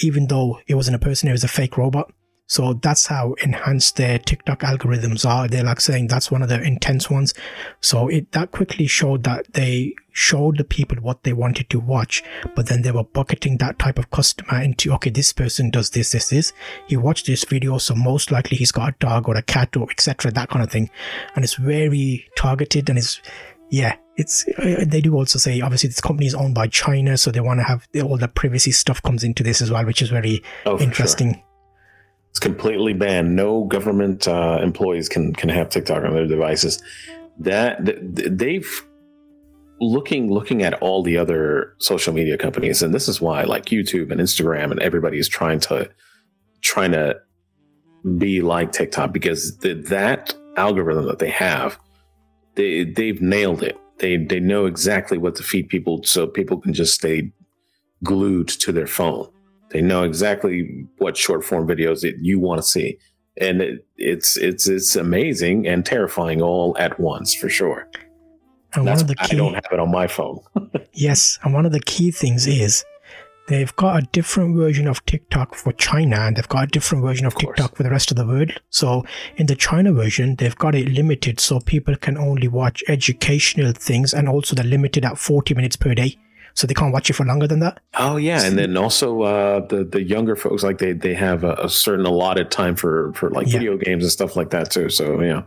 even though it wasn't a person, it was a fake robot. So that's how enhanced their TikTok algorithms are. They're like saying that's one of the intense ones. So it that quickly showed that they showed the people what they wanted to watch, but then they were bucketing that type of customer into okay, this person does this, this, this. He watched this video, so most likely he's got a dog or a cat or etc. That kind of thing, and it's very targeted and it's yeah, it's uh, they do also say obviously this company is owned by China, so they want to have all the privacy stuff comes into this as well, which is very oh, interesting. Sure. It's completely banned. No government uh, employees can can have TikTok on their devices. That they've looking looking at all the other social media companies, and this is why like YouTube and Instagram and everybody is trying to trying to be like TikTok because the, that algorithm that they have, they they've nailed it. They they know exactly what to feed people so people can just stay glued to their phone. They know exactly what short form videos that you want to see, and it, it's it's it's amazing and terrifying all at once for sure. And one of the key, I don't have it on my phone. yes, and one of the key things is they've got a different version of TikTok for China and they've got a different version of, of TikTok for the rest of the world. So in the China version, they've got it limited so people can only watch educational things and also they're limited at 40 minutes per day so they can't watch it for longer than that. Oh yeah, and then also uh, the the younger folks like they they have a, a certain allotted time for for like yeah. video games and stuff like that too. So yeah,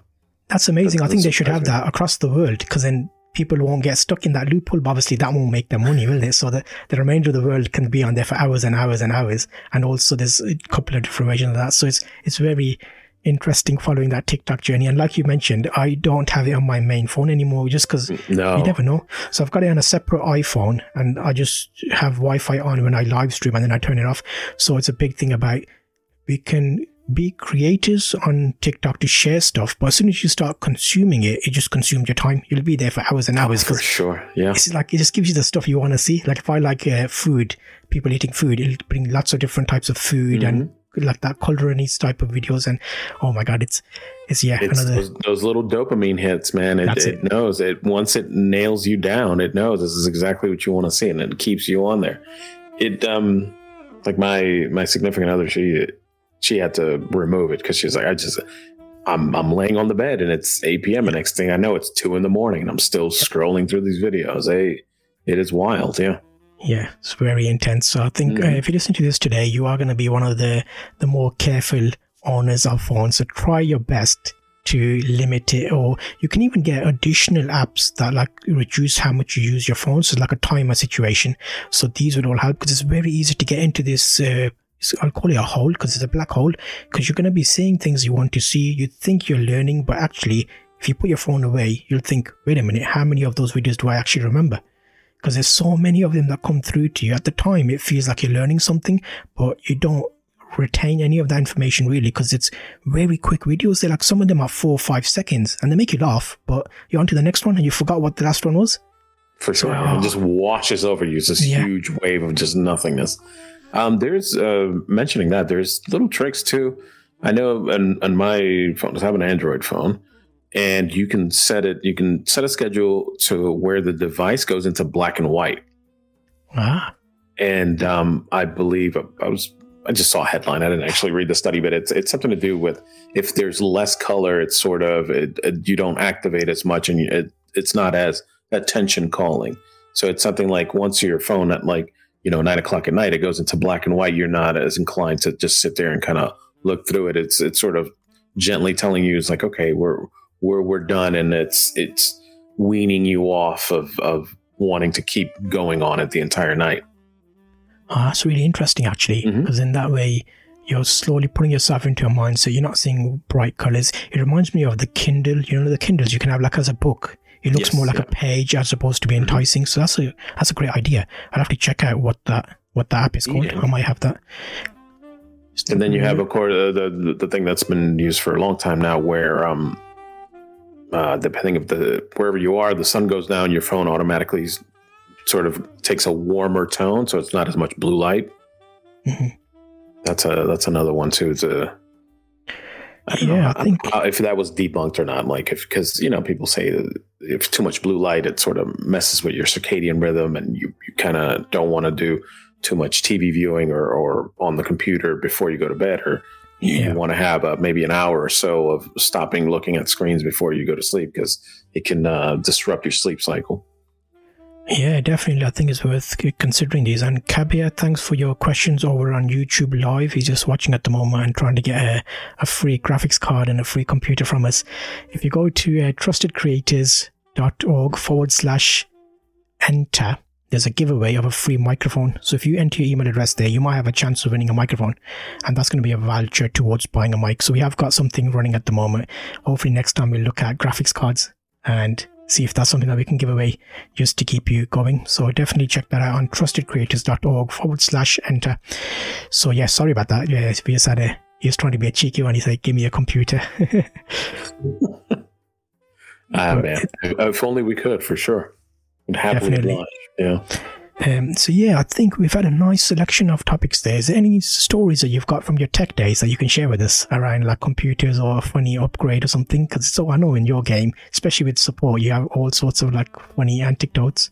that's amazing. That's, I think they should have that across the world because then people won't get stuck in that loophole. But obviously, that won't make them money, will it? So the, the remainder of the world can be on there for hours and hours and hours. And also, there's a couple of different versions of that. So it's it's very interesting following that TikTok journey. And like you mentioned, I don't have it on my main phone anymore just because no. you never know. So I've got it on a separate iPhone and I just have Wi Fi on when I live stream and then I turn it off. So it's a big thing about we can be creators on TikTok to share stuff, but as soon as you start consuming it, it just consumes your time. You'll be there for hours and hours. Oh, for sure, yeah. It's like it just gives you the stuff you want to see. Like if I like uh, food, people eating food, it'll bring lots of different types of food mm-hmm. and like that culinary type of videos and oh my god it's it's yeah it's another those, those, little dopamine hits man it, it, it, knows it once it nails you down it knows this is exactly what you want to see and it keeps you on there it um like my my significant other she she had to remove it because she's like i just I'm I'm laying on the bed and it's 8 p.m. and next thing I know it's two in the morning and I'm still scrolling through these videos. Hey, it is wild, yeah. Yeah, it's very intense. So I think mm. uh, if you listen to this today, you are going to be one of the the more careful owners of phones. So try your best to limit it, or you can even get additional apps that like reduce how much you use your phone. So like a timer situation. So these would all help because it's very easy to get into this. Uh, I'll call it a hole because it's a black hole because you're going to be seeing things you want to see. You think you're learning, but actually, if you put your phone away, you'll think, wait a minute, how many of those videos do I actually remember? Because there's so many of them that come through to you. At the time, it feels like you're learning something, but you don't retain any of that information really because it's very quick videos. They're like some of them are four or five seconds and they make you laugh, but you're on to the next one and you forgot what the last one was. For sure. Oh. It just washes over you. It's this yeah. huge wave of just nothingness. Um, there's uh, mentioning that there's little tricks too. I know on, on my phone, I have an Android phone, and you can set it. You can set a schedule to where the device goes into black and white. Ah. And um, I believe I was I just saw a headline. I didn't actually read the study, but it's it's something to do with if there's less color, it's sort of it, it, you don't activate as much, and it, it's not as attention calling. So it's something like once your phone at like you know nine o'clock at night, it goes into black and white. You're not as inclined to just sit there and kind of look through it. It's it's sort of gently telling you it's like okay, we're we're we're done, and it's it's weaning you off of of wanting to keep going on it the entire night. Oh, that's really interesting, actually, because mm-hmm. in that way, you're slowly putting yourself into a mindset. You're not seeing bright colors. It reminds me of the Kindle. You know, the Kindles you can have like as a book. It looks yes, more like yeah. a page as opposed to be mm-hmm. enticing. Mm-hmm. So that's a that's a great idea. I'll have to check out what that what the app is called. Yeah. I might have that. And then you have, of course, uh, the the thing that's been used for a long time now, where um, uh, depending of the wherever you are, the sun goes down, your phone automatically sort of takes a warmer tone, so it's not as much blue light. Mm-hmm. That's a that's another one too. To I don't yeah, know I think... if that was debunked or not. Like if because you know people say that if too much blue light, it sort of messes with your circadian rhythm, and you you kind of don't want to do too much TV viewing or or on the computer before you go to bed, or yeah. you want to have a, maybe an hour or so of stopping looking at screens before you go to sleep because it can uh, disrupt your sleep cycle. Yeah, definitely. I think it's worth considering these. And Kabir, thanks for your questions over on YouTube Live. He's just watching at the moment and trying to get a, a free graphics card and a free computer from us. If you go to uh, trustedcreators.org forward slash enter, there's a giveaway of a free microphone. So if you enter your email address there, you might have a chance of winning a microphone. And that's going to be a voucher towards buying a mic. So we have got something running at the moment. Hopefully next time we'll look at graphics cards and see if that's something that we can give away just to keep you going. So definitely check that out on trustedcreators.org forward slash enter. So yeah, sorry about that. Yeah, we just had a, he was trying to be a cheeky one. He said, give me a computer. ah, man. If only we could, for sure. Would happily oblige. Yeah. Um, so yeah, I think we've had a nice selection of topics there. Is there any stories that you've got from your tech days that you can share with us around like computers or a funny upgrade or something? Because so I know in your game, especially with support, you have all sorts of like funny anecdotes.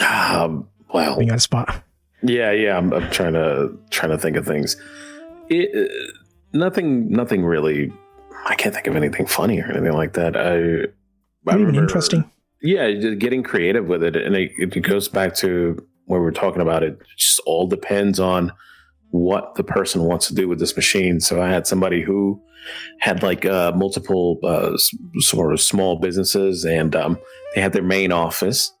Um, well, being on a spot. Yeah, yeah. I'm, I'm, trying to trying to think of things. It, uh, nothing, nothing really. I can't think of anything funny or anything like that. I, I even interesting yeah, getting creative with it, and it, it goes back to where we are talking about it. it. Just all depends on what the person wants to do with this machine. So I had somebody who had like uh, multiple uh, sort of small businesses, and um, they had their main office,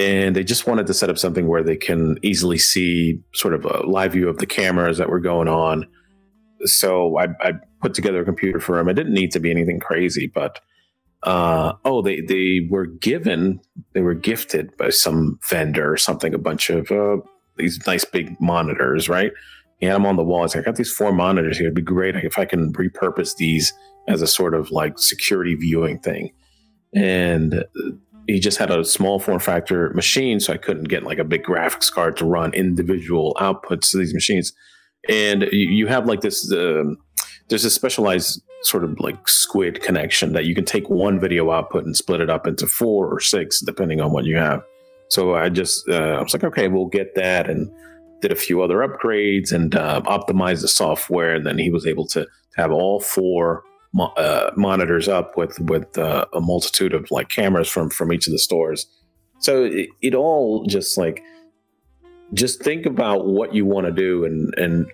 and they just wanted to set up something where they can easily see sort of a live view of the cameras that were going on. So I, I put together a computer for them. It didn't need to be anything crazy, but uh, oh, they they were given, they were gifted by some vendor or something, a bunch of uh, these nice big monitors, right? He had them on the wall. I got these four monitors here. It'd be great if I can repurpose these as a sort of like security viewing thing. And he just had a small form factor machine, so I couldn't get like a big graphics card to run individual outputs to these machines. And you, you have like this. Uh, there's a specialized sort of like squid connection that you can take one video output and split it up into four or six depending on what you have. So i just uh, i was like okay we'll get that and did a few other upgrades and uh, optimized the software and then he was able to have all four mo- uh, monitors up with with uh, a multitude of like cameras from from each of the stores. So it, it all just like just think about what you want to do and and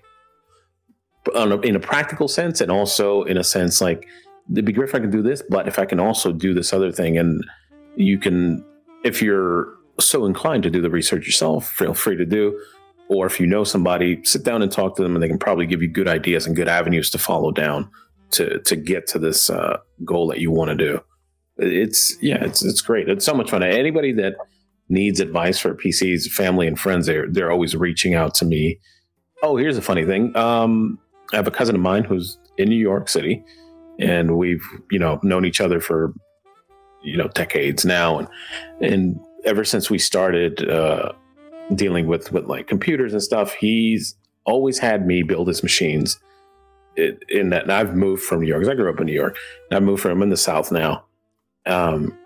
a, in a practical sense and also in a sense like it'd be great if I can do this, but if I can also do this other thing, and you can, if you're so inclined to do the research yourself, feel free to do. Or if you know somebody, sit down and talk to them, and they can probably give you good ideas and good avenues to follow down to to get to this uh, goal that you want to do. It's yeah, it's it's great. It's so much fun. Anybody that needs advice for PCs, family and friends, they're they're always reaching out to me. Oh, here's a funny thing. Um, I have a cousin of mine who's in New York City, and we've you know known each other for you know decades now, and and ever since we started uh, dealing with with like computers and stuff, he's always had me build his machines. It, in that, and I've moved from New York I grew up in New York. I've moved from in the South now. Um,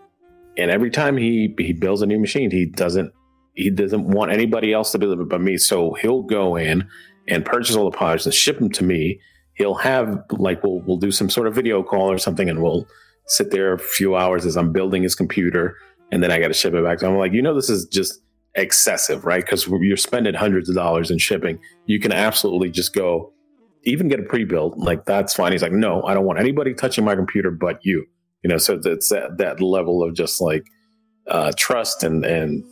and every time he he builds a new machine, he doesn't he doesn't want anybody else to build it but me. So he'll go in and purchase all the parts and ship them to me. He'll have like we'll we'll do some sort of video call or something, and we'll sit there a few hours as I'm building his computer, and then I got to ship it back. So I'm like, you know, this is just excessive, right? Because you're spending hundreds of dollars in shipping. You can absolutely just go, even get a pre-built, like that's fine. He's like, no, I don't want anybody touching my computer but you. You know, so it's that that level of just like uh, trust and and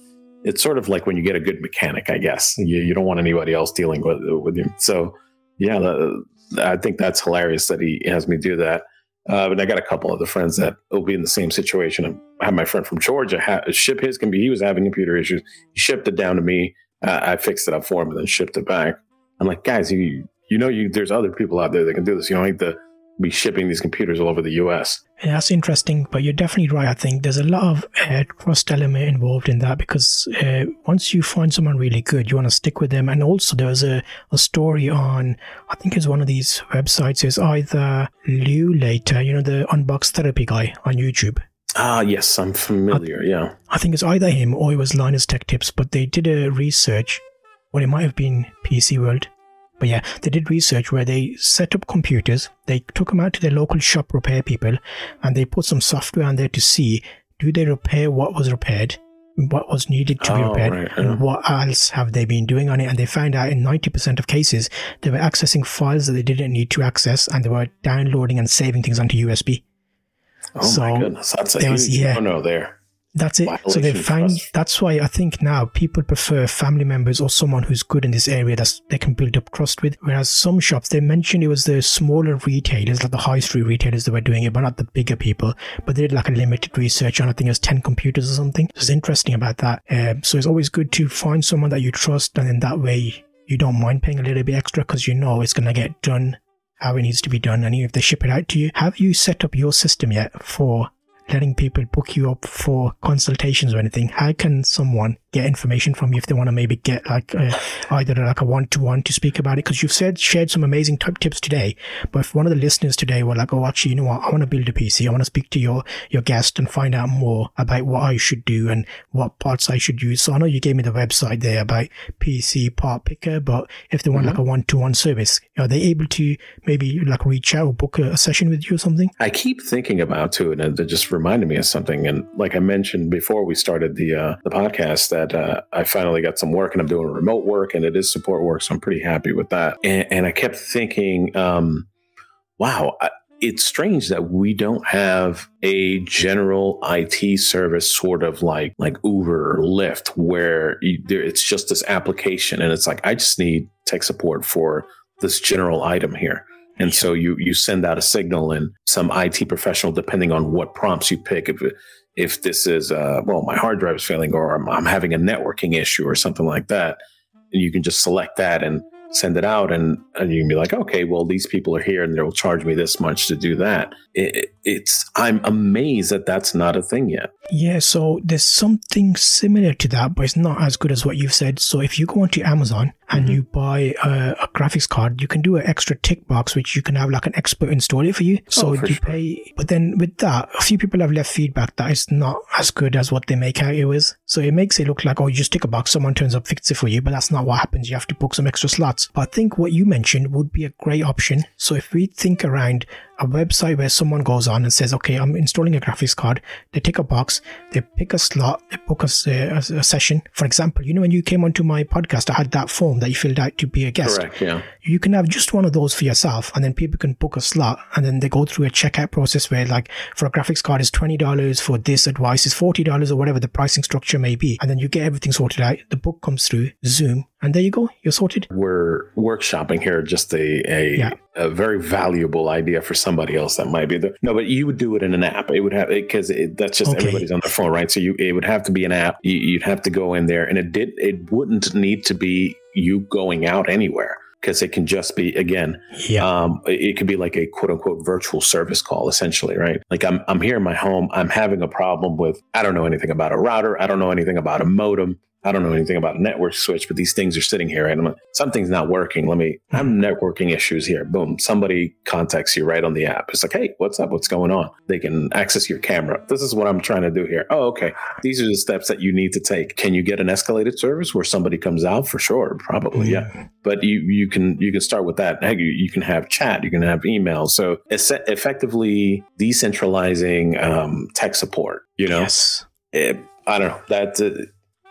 it's sort of like when you get a good mechanic, I guess. You, you don't want anybody else dealing with with you. So yeah, the, I think that's hilarious that he has me do that. Uh, but I got a couple other friends that will be in the same situation. I have my friend from Georgia ha- ship his computer. He was having computer issues. He shipped it down to me. Uh, I fixed it up for him and then shipped it back. I'm like, guys, you you know, you there's other people out there that can do this. You don't need to be shipping these computers all over the US. Yeah, that's interesting, but you're definitely right. I think there's a lot of uh, trust element involved in that because uh, once you find someone really good, you want to stick with them. And also, there's a, a story on, I think it's one of these websites, is either Lew Later, you know, the unbox therapy guy on YouTube. Ah, yes, I'm familiar. I, yeah. I think it's either him or it was Linus Tech Tips, but they did a research, or it might have been PC World but yeah, they did research where they set up computers, they took them out to their local shop repair people, and they put some software on there to see do they repair what was repaired, what was needed to be oh, repaired, right, yeah. and what else have they been doing on it. And they found out in 90% of cases, they were accessing files that they didn't need to access, and they were downloading and saving things onto USB. Oh so my goodness, that's a huge was, yeah, no there. That's it. So they find that's why I think now people prefer family members or someone who's good in this area that they can build up trust with. Whereas some shops they mentioned it was the smaller retailers, like the high street retailers that were doing it, but not the bigger people. But they did like a limited research on I think it was ten computers or something. It's interesting about that. Um, so it's always good to find someone that you trust, and in that way you don't mind paying a little bit extra because you know it's gonna get done how it needs to be done, and if they ship it out to you, have you set up your system yet for letting people book you up for consultations or anything, how can someone get information from you if they want to maybe get like a, either like a one-to-one to speak about it? Because you've said shared some amazing top tips today, but if one of the listeners today were like, oh, actually, you know what, I want to build a PC, I want to speak to your your guest and find out more about what I should do and what parts I should use. So I know you gave me the website there about PC part picker, but if they want mm-hmm. like a one-to-one service, are they able to maybe like reach out or book a, a session with you or something? I keep thinking about too, and it just reminded me of something. And like I mentioned before we started the uh, the podcast, that uh, I finally got some work and I'm doing remote work, and it is support work, so I'm pretty happy with that. And, and I kept thinking, um, wow. I, it's strange that we don't have a general IT service sort of like like Uber or Lyft where you, there, it's just this application and it's like I just need tech support for this general item here. And so you you send out a signal and some IT professional, depending on what prompts you pick, if if this is uh, well, my hard drive is failing or I'm, I'm having a networking issue or something like that, and you can just select that and send it out and, and you can be like okay well these people are here and they'll charge me this much to do that. It, it's i'm amazed that that's not a thing yet. Yeah so there's something similar to that but it's not as good as what you've said. So if you go onto amazon and mm-hmm. you buy a, a, graphics card you can do an extra tick box which you can have like an expert install it for you so oh, for you sure. pay but then with that a few people have left feedback that it's not as good as what they make out it was so it makes it look like oh you just tick a box someone turns up fixes it for you but that's not what happens you have to book some extra slots but I think what you mentioned would be a great option. So if we think around a website where someone goes on and says, okay, I'm installing a graphics card. They take a box, they pick a slot, they book a, a, a, session. For example, you know, when you came onto my podcast, I had that form that you filled out to be a guest. Correct, yeah. You can have just one of those for yourself and then people can book a slot and then they go through a checkout process where like for a graphics card is $20, for this advice is $40 or whatever the pricing structure may be. And then you get everything sorted out. The book comes through, Zoom, and there you go. You're sorted. We're workshopping here just a, a, yeah. a very valuable idea for somebody else that might be there. No, but you would do it in an app. It would have because that's just okay. everybody's on their phone, right? So you it would have to be an app. You, you'd have to go in there, and it did. It wouldn't need to be you going out anywhere because it can just be again yeah. um, it could be like a quote unquote virtual service call essentially right like I'm, I'm here in my home i'm having a problem with i don't know anything about a router i don't know anything about a modem I don't know anything about a network switch, but these things are sitting here and I'm like, something's not working. Let me, I'm networking issues here. Boom. Somebody contacts you right on the app. It's like, hey, what's up? What's going on? They can access your camera. This is what I'm trying to do here. Oh, okay. These are the steps that you need to take. Can you get an escalated service where somebody comes out? For sure. Probably. Yeah. yeah. But you, you can, you can start with that. Heck, you, you can have chat, you can have email. So it's effectively decentralizing um, tech support, you know? Yes. It, I don't know. That, uh,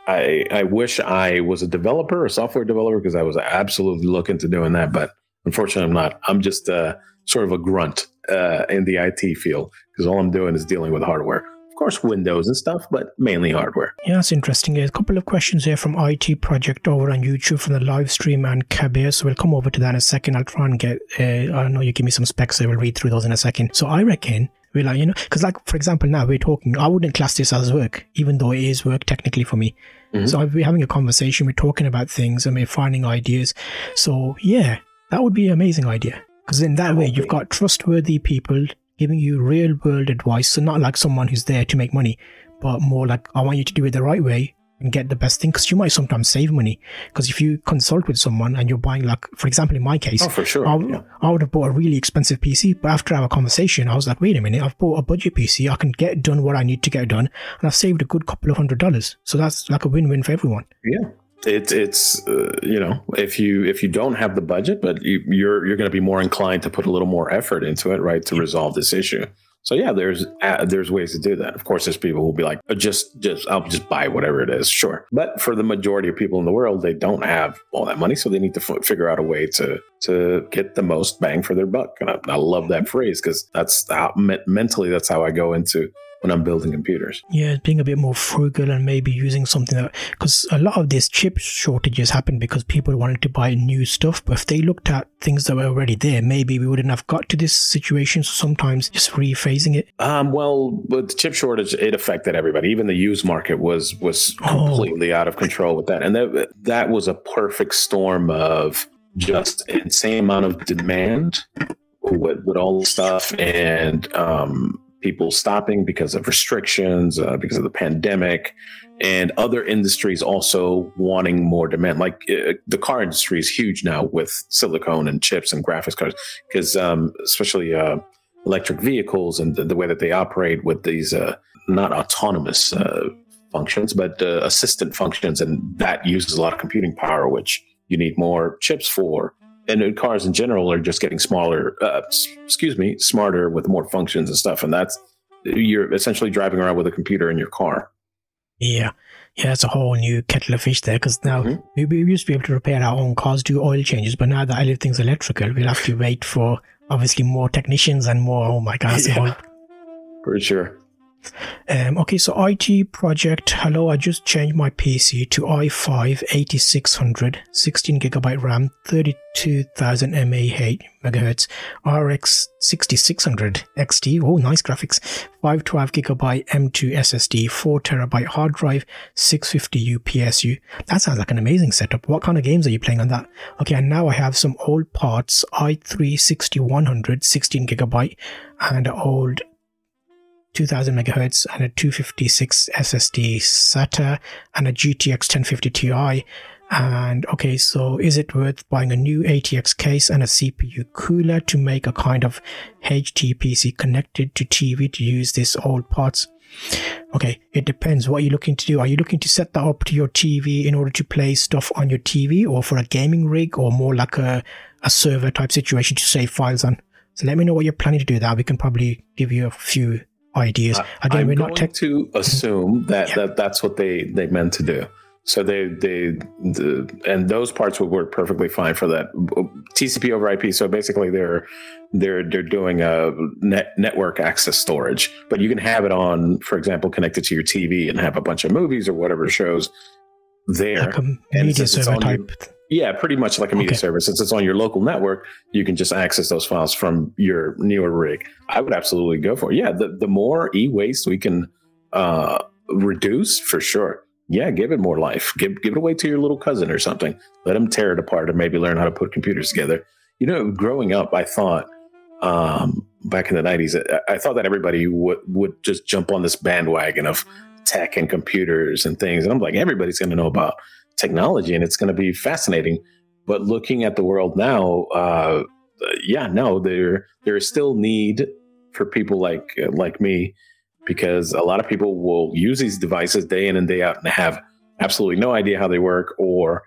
I I wish I was a developer, a software developer, because I was absolutely looking to doing that. But unfortunately, I'm not. I'm just uh, sort of a grunt uh, in the IT field because all I'm doing is dealing with hardware. Of course, Windows and stuff, but mainly hardware. Yeah, that's interesting. a couple of questions here from IT Project over on YouTube from the live stream and Kabir. So we'll come over to that in a second. I'll try and get, uh, I don't know you give me some specs, so we'll read through those in a second. So I reckon we're like, you know, because like, for example, now we're talking, I wouldn't class this as work, even though it is work technically for me. Mm-hmm. So we're having a conversation, we're talking about things and we're finding ideas. So yeah, that would be an amazing idea. Because in that way, you've got trustworthy people giving you real world advice. So not like someone who's there to make money, but more like, I want you to do it the right way and get the best thing because you might sometimes save money. Because if you consult with someone and you're buying like for example in my case oh for sure. I, yeah. I would have bought a really expensive pc but after our conversation i was like wait a minute i've bought a budget pc i can get done what i need to get done and i've saved a good couple of hundred dollars. So that's like a win-win for everyone. Yeah. It's it's uh, you know if you if you don't have the budget but you, you're you're going to be more inclined to put a little more effort into it right to resolve this issue so yeah, there's uh, there's ways to do that. Of course, there's people who will be like, oh, just just I'll just buy whatever it is, sure. But for the majority of people in the world, they don't have all that money, so they need to f- figure out a way to to get the most bang for their buck. And I, I love that phrase because that's how me- mentally that's how I go into when I'm building computers. Yeah, being a bit more frugal and maybe using something that because a lot of these chip shortages happen because people wanted to buy new stuff. But if they looked at things that were already there, maybe we wouldn't have got to this situation. So sometimes just rephrasing it. Um, well, with the chip shortage, it affected everybody. Even the used market was was oh. completely oh. out of control with that, and that that was a perfect storm of just insane amount of demand with, with all the stuff and um, people stopping because of restrictions, uh, because of the pandemic, and other industries also wanting more demand. Like uh, the car industry is huge now with silicone and chips and graphics cards, because um, especially uh, electric vehicles and the, the, way that they operate with these uh, not autonomous uh, functions, but uh, assistant functions, and that uses a lot of computing power, which you need more chips for and cars in general are just getting smaller. Uh, excuse me, smarter with more functions and stuff. And that's you're essentially driving around with a computer in your car. Yeah, yeah, it's a whole new kettle of fish there. Because now mm-hmm. we, we, used to be able to repair our own cars, do oil changes, but now that everything's electrical, we'll have to wait for obviously more technicians and more. Oh my god, yeah, for sure. Um, okay, so IT project. Hello, I just changed my PC to i5 8600, 16 gigabyte RAM, 32,000 mAh megahertz, RX 6600 XT. Oh, nice graphics. 512 gigabyte M2 SSD, 4 terabyte hard drive, 650 UPSU. That sounds like an amazing setup. What kind of games are you playing on that? Okay, and now I have some old parts i3 6100, 16 gigabyte, and old 2000 megahertz and a 256 SSD SATA and a GTX 1050 Ti. And okay, so is it worth buying a new ATX case and a CPU cooler to make a kind of HTPC connected to TV to use these old parts? Okay, it depends what you're looking to do. Are you looking to set that up to your TV in order to play stuff on your TV or for a gaming rig or more like a, a server type situation to save files on? So let me know what you're planning to do. That we can probably give you a few ideas. Uh, Again, I'm we're not tech- to assume that, yeah. that that's what they they meant to do. So they they the, and those parts would work perfectly fine for that TCP over IP. So basically, they're they're they're doing a net network access storage, but you can have it on, for example, connected to your TV and have a bunch of movies or whatever shows there. Like media server type. Yeah, pretty much like a media okay. server. Since it's on your local network, you can just access those files from your newer rig. I would absolutely go for it. Yeah, the the more e waste we can uh, reduce, for sure yeah, give it more life. Give give it away to your little cousin or something. Let them tear it apart and maybe learn how to put computers together. You know, growing up, I thought um, back in the '90s, I, I thought that everybody would would just jump on this bandwagon of tech and computers and things, and I'm like, everybody's going to know about technology, and it's going to be fascinating. But looking at the world now, uh, yeah, no, there there is still need for people like like me because a lot of people will use these devices day in and day out and have absolutely no idea how they work or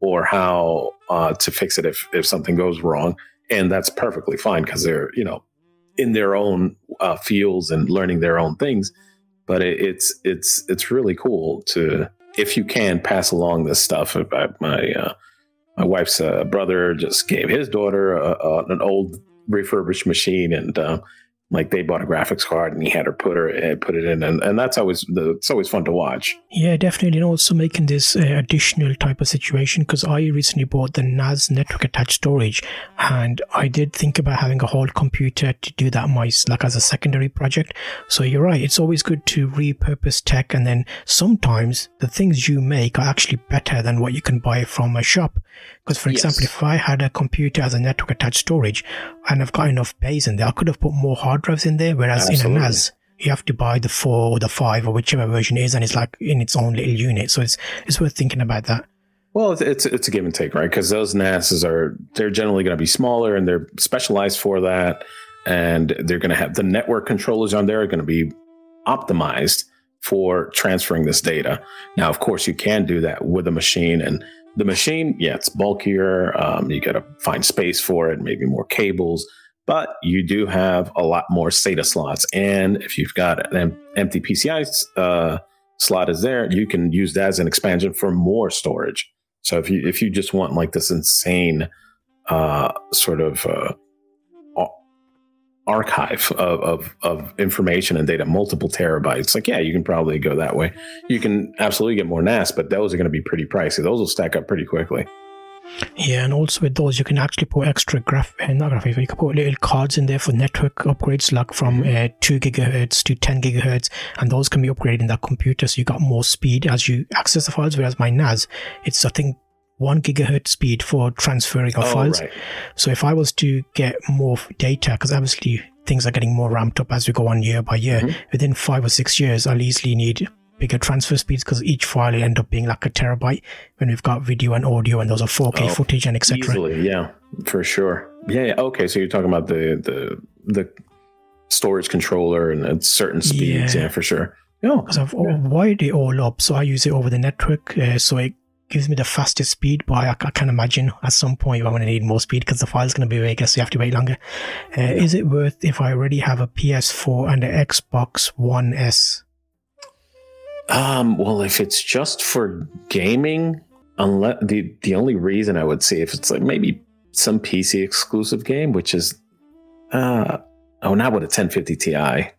or how uh, to fix it if if something goes wrong, and that's perfectly fine because they're you know in their own uh, fields and learning their own things. But it, it's it's it's really cool to if you can pass along this stuff. My uh, my wife's uh, brother just gave his daughter a, a, an old refurbished machine, and uh, like they bought a graphics card and he had her put her uh, put it in. And, and that's always the, it's always fun to watch. Yeah definitely. And also making this uh, additional type of situation because i recently bought the nas network attached storage and i did think about having a whole computer to do that my like as a secondary project. So you're right it's always good to repurpose tech and then sometimes the things you make are actually better than what you can buy from a shop because for yes. example if i had a computer as a network attached storage and i've got enough base in there i could have put more hard hard drives in there, whereas Absolutely. in a NAS, you have to buy the four or the five or whichever version is, and it's like in its own little unit. So it's it's worth thinking about that. Well, it's it's, it's a give and take, right? Because those NASs are they're generally going to be smaller and they're specialized for that, and they're going to have the network controllers on there are going to be optimized for transferring this data. Now, of course, you can do that with a machine and the machine, yeah, it's bulkier. Um, you got to find space for it, maybe more cables but you do have a lot more SATA slots. And if you've got an empty PCI uh, slot is there, you can use that as an expansion for more storage. So if you if you just want like this insane uh, sort of uh, archive of, of, of information and data, multiple terabytes, like yeah, you can probably go that way. You can absolutely get more NAS, but those are going to be pretty pricey. Those will stack up pretty quickly. Yeah, and also with those, you can actually put extra graph, uh, not graphics, you can put little cards in there for network upgrades, like from uh, 2 gigahertz to 10 gigahertz, and those can be upgraded in that computer, so you got more speed as you access the files. Whereas my NAS, it's I think one gigahertz speed for transferring of oh, files. Right. So if I was to get more data, because obviously things are getting more ramped up as we go on year by year, mm-hmm. within five or six years, I'll easily need bigger transfer speeds because each file will end up being like a terabyte when we've got video and audio and those are 4K oh, footage and etc. Easily, yeah, for sure. Yeah, yeah, Okay, so you're talking about the the the storage controller and at certain speeds, yeah, yeah for sure. Yeah, because I've yeah. wired it all up, so I use it over the network, uh, so it gives me the fastest speed. But I, I can imagine at some point I'm going to need more speed because the file's going to be bigger, so you have to wait longer. Uh. Is it worth if I already have a PS4 and an Xbox One S? Um, well, if it's just for gaming, unless the the only reason I would see if it's like maybe some PC exclusive game, which is uh oh not with a 1050 Ti.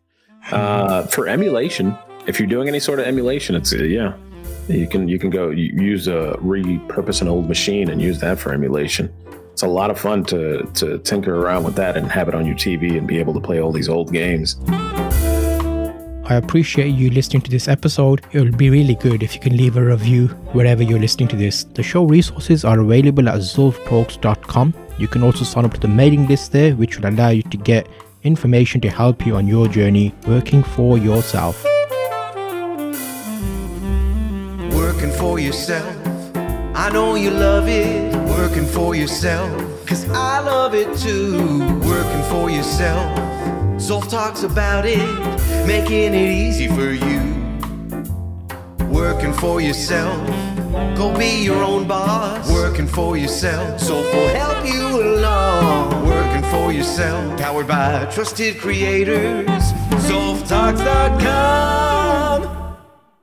Uh, for emulation, if you're doing any sort of emulation, it's uh, yeah, you can you can go use a repurpose an old machine and use that for emulation. It's a lot of fun to to tinker around with that and have it on your TV and be able to play all these old games. I appreciate you listening to this episode. It will be really good if you can leave a review wherever you're listening to this. The show resources are available at zulftalks.com. You can also sign up to the mailing list there, which will allow you to get information to help you on your journey working for yourself. For yourself. I know you love it, working for yourself. Cause I love it too, working for yourself. Zulf talks about it, making it easy for you. working for yourself. Go be your own boss, working for yourself. Soulful will help you along, working for yourself. Powered by trusted creators, zulftalks.com.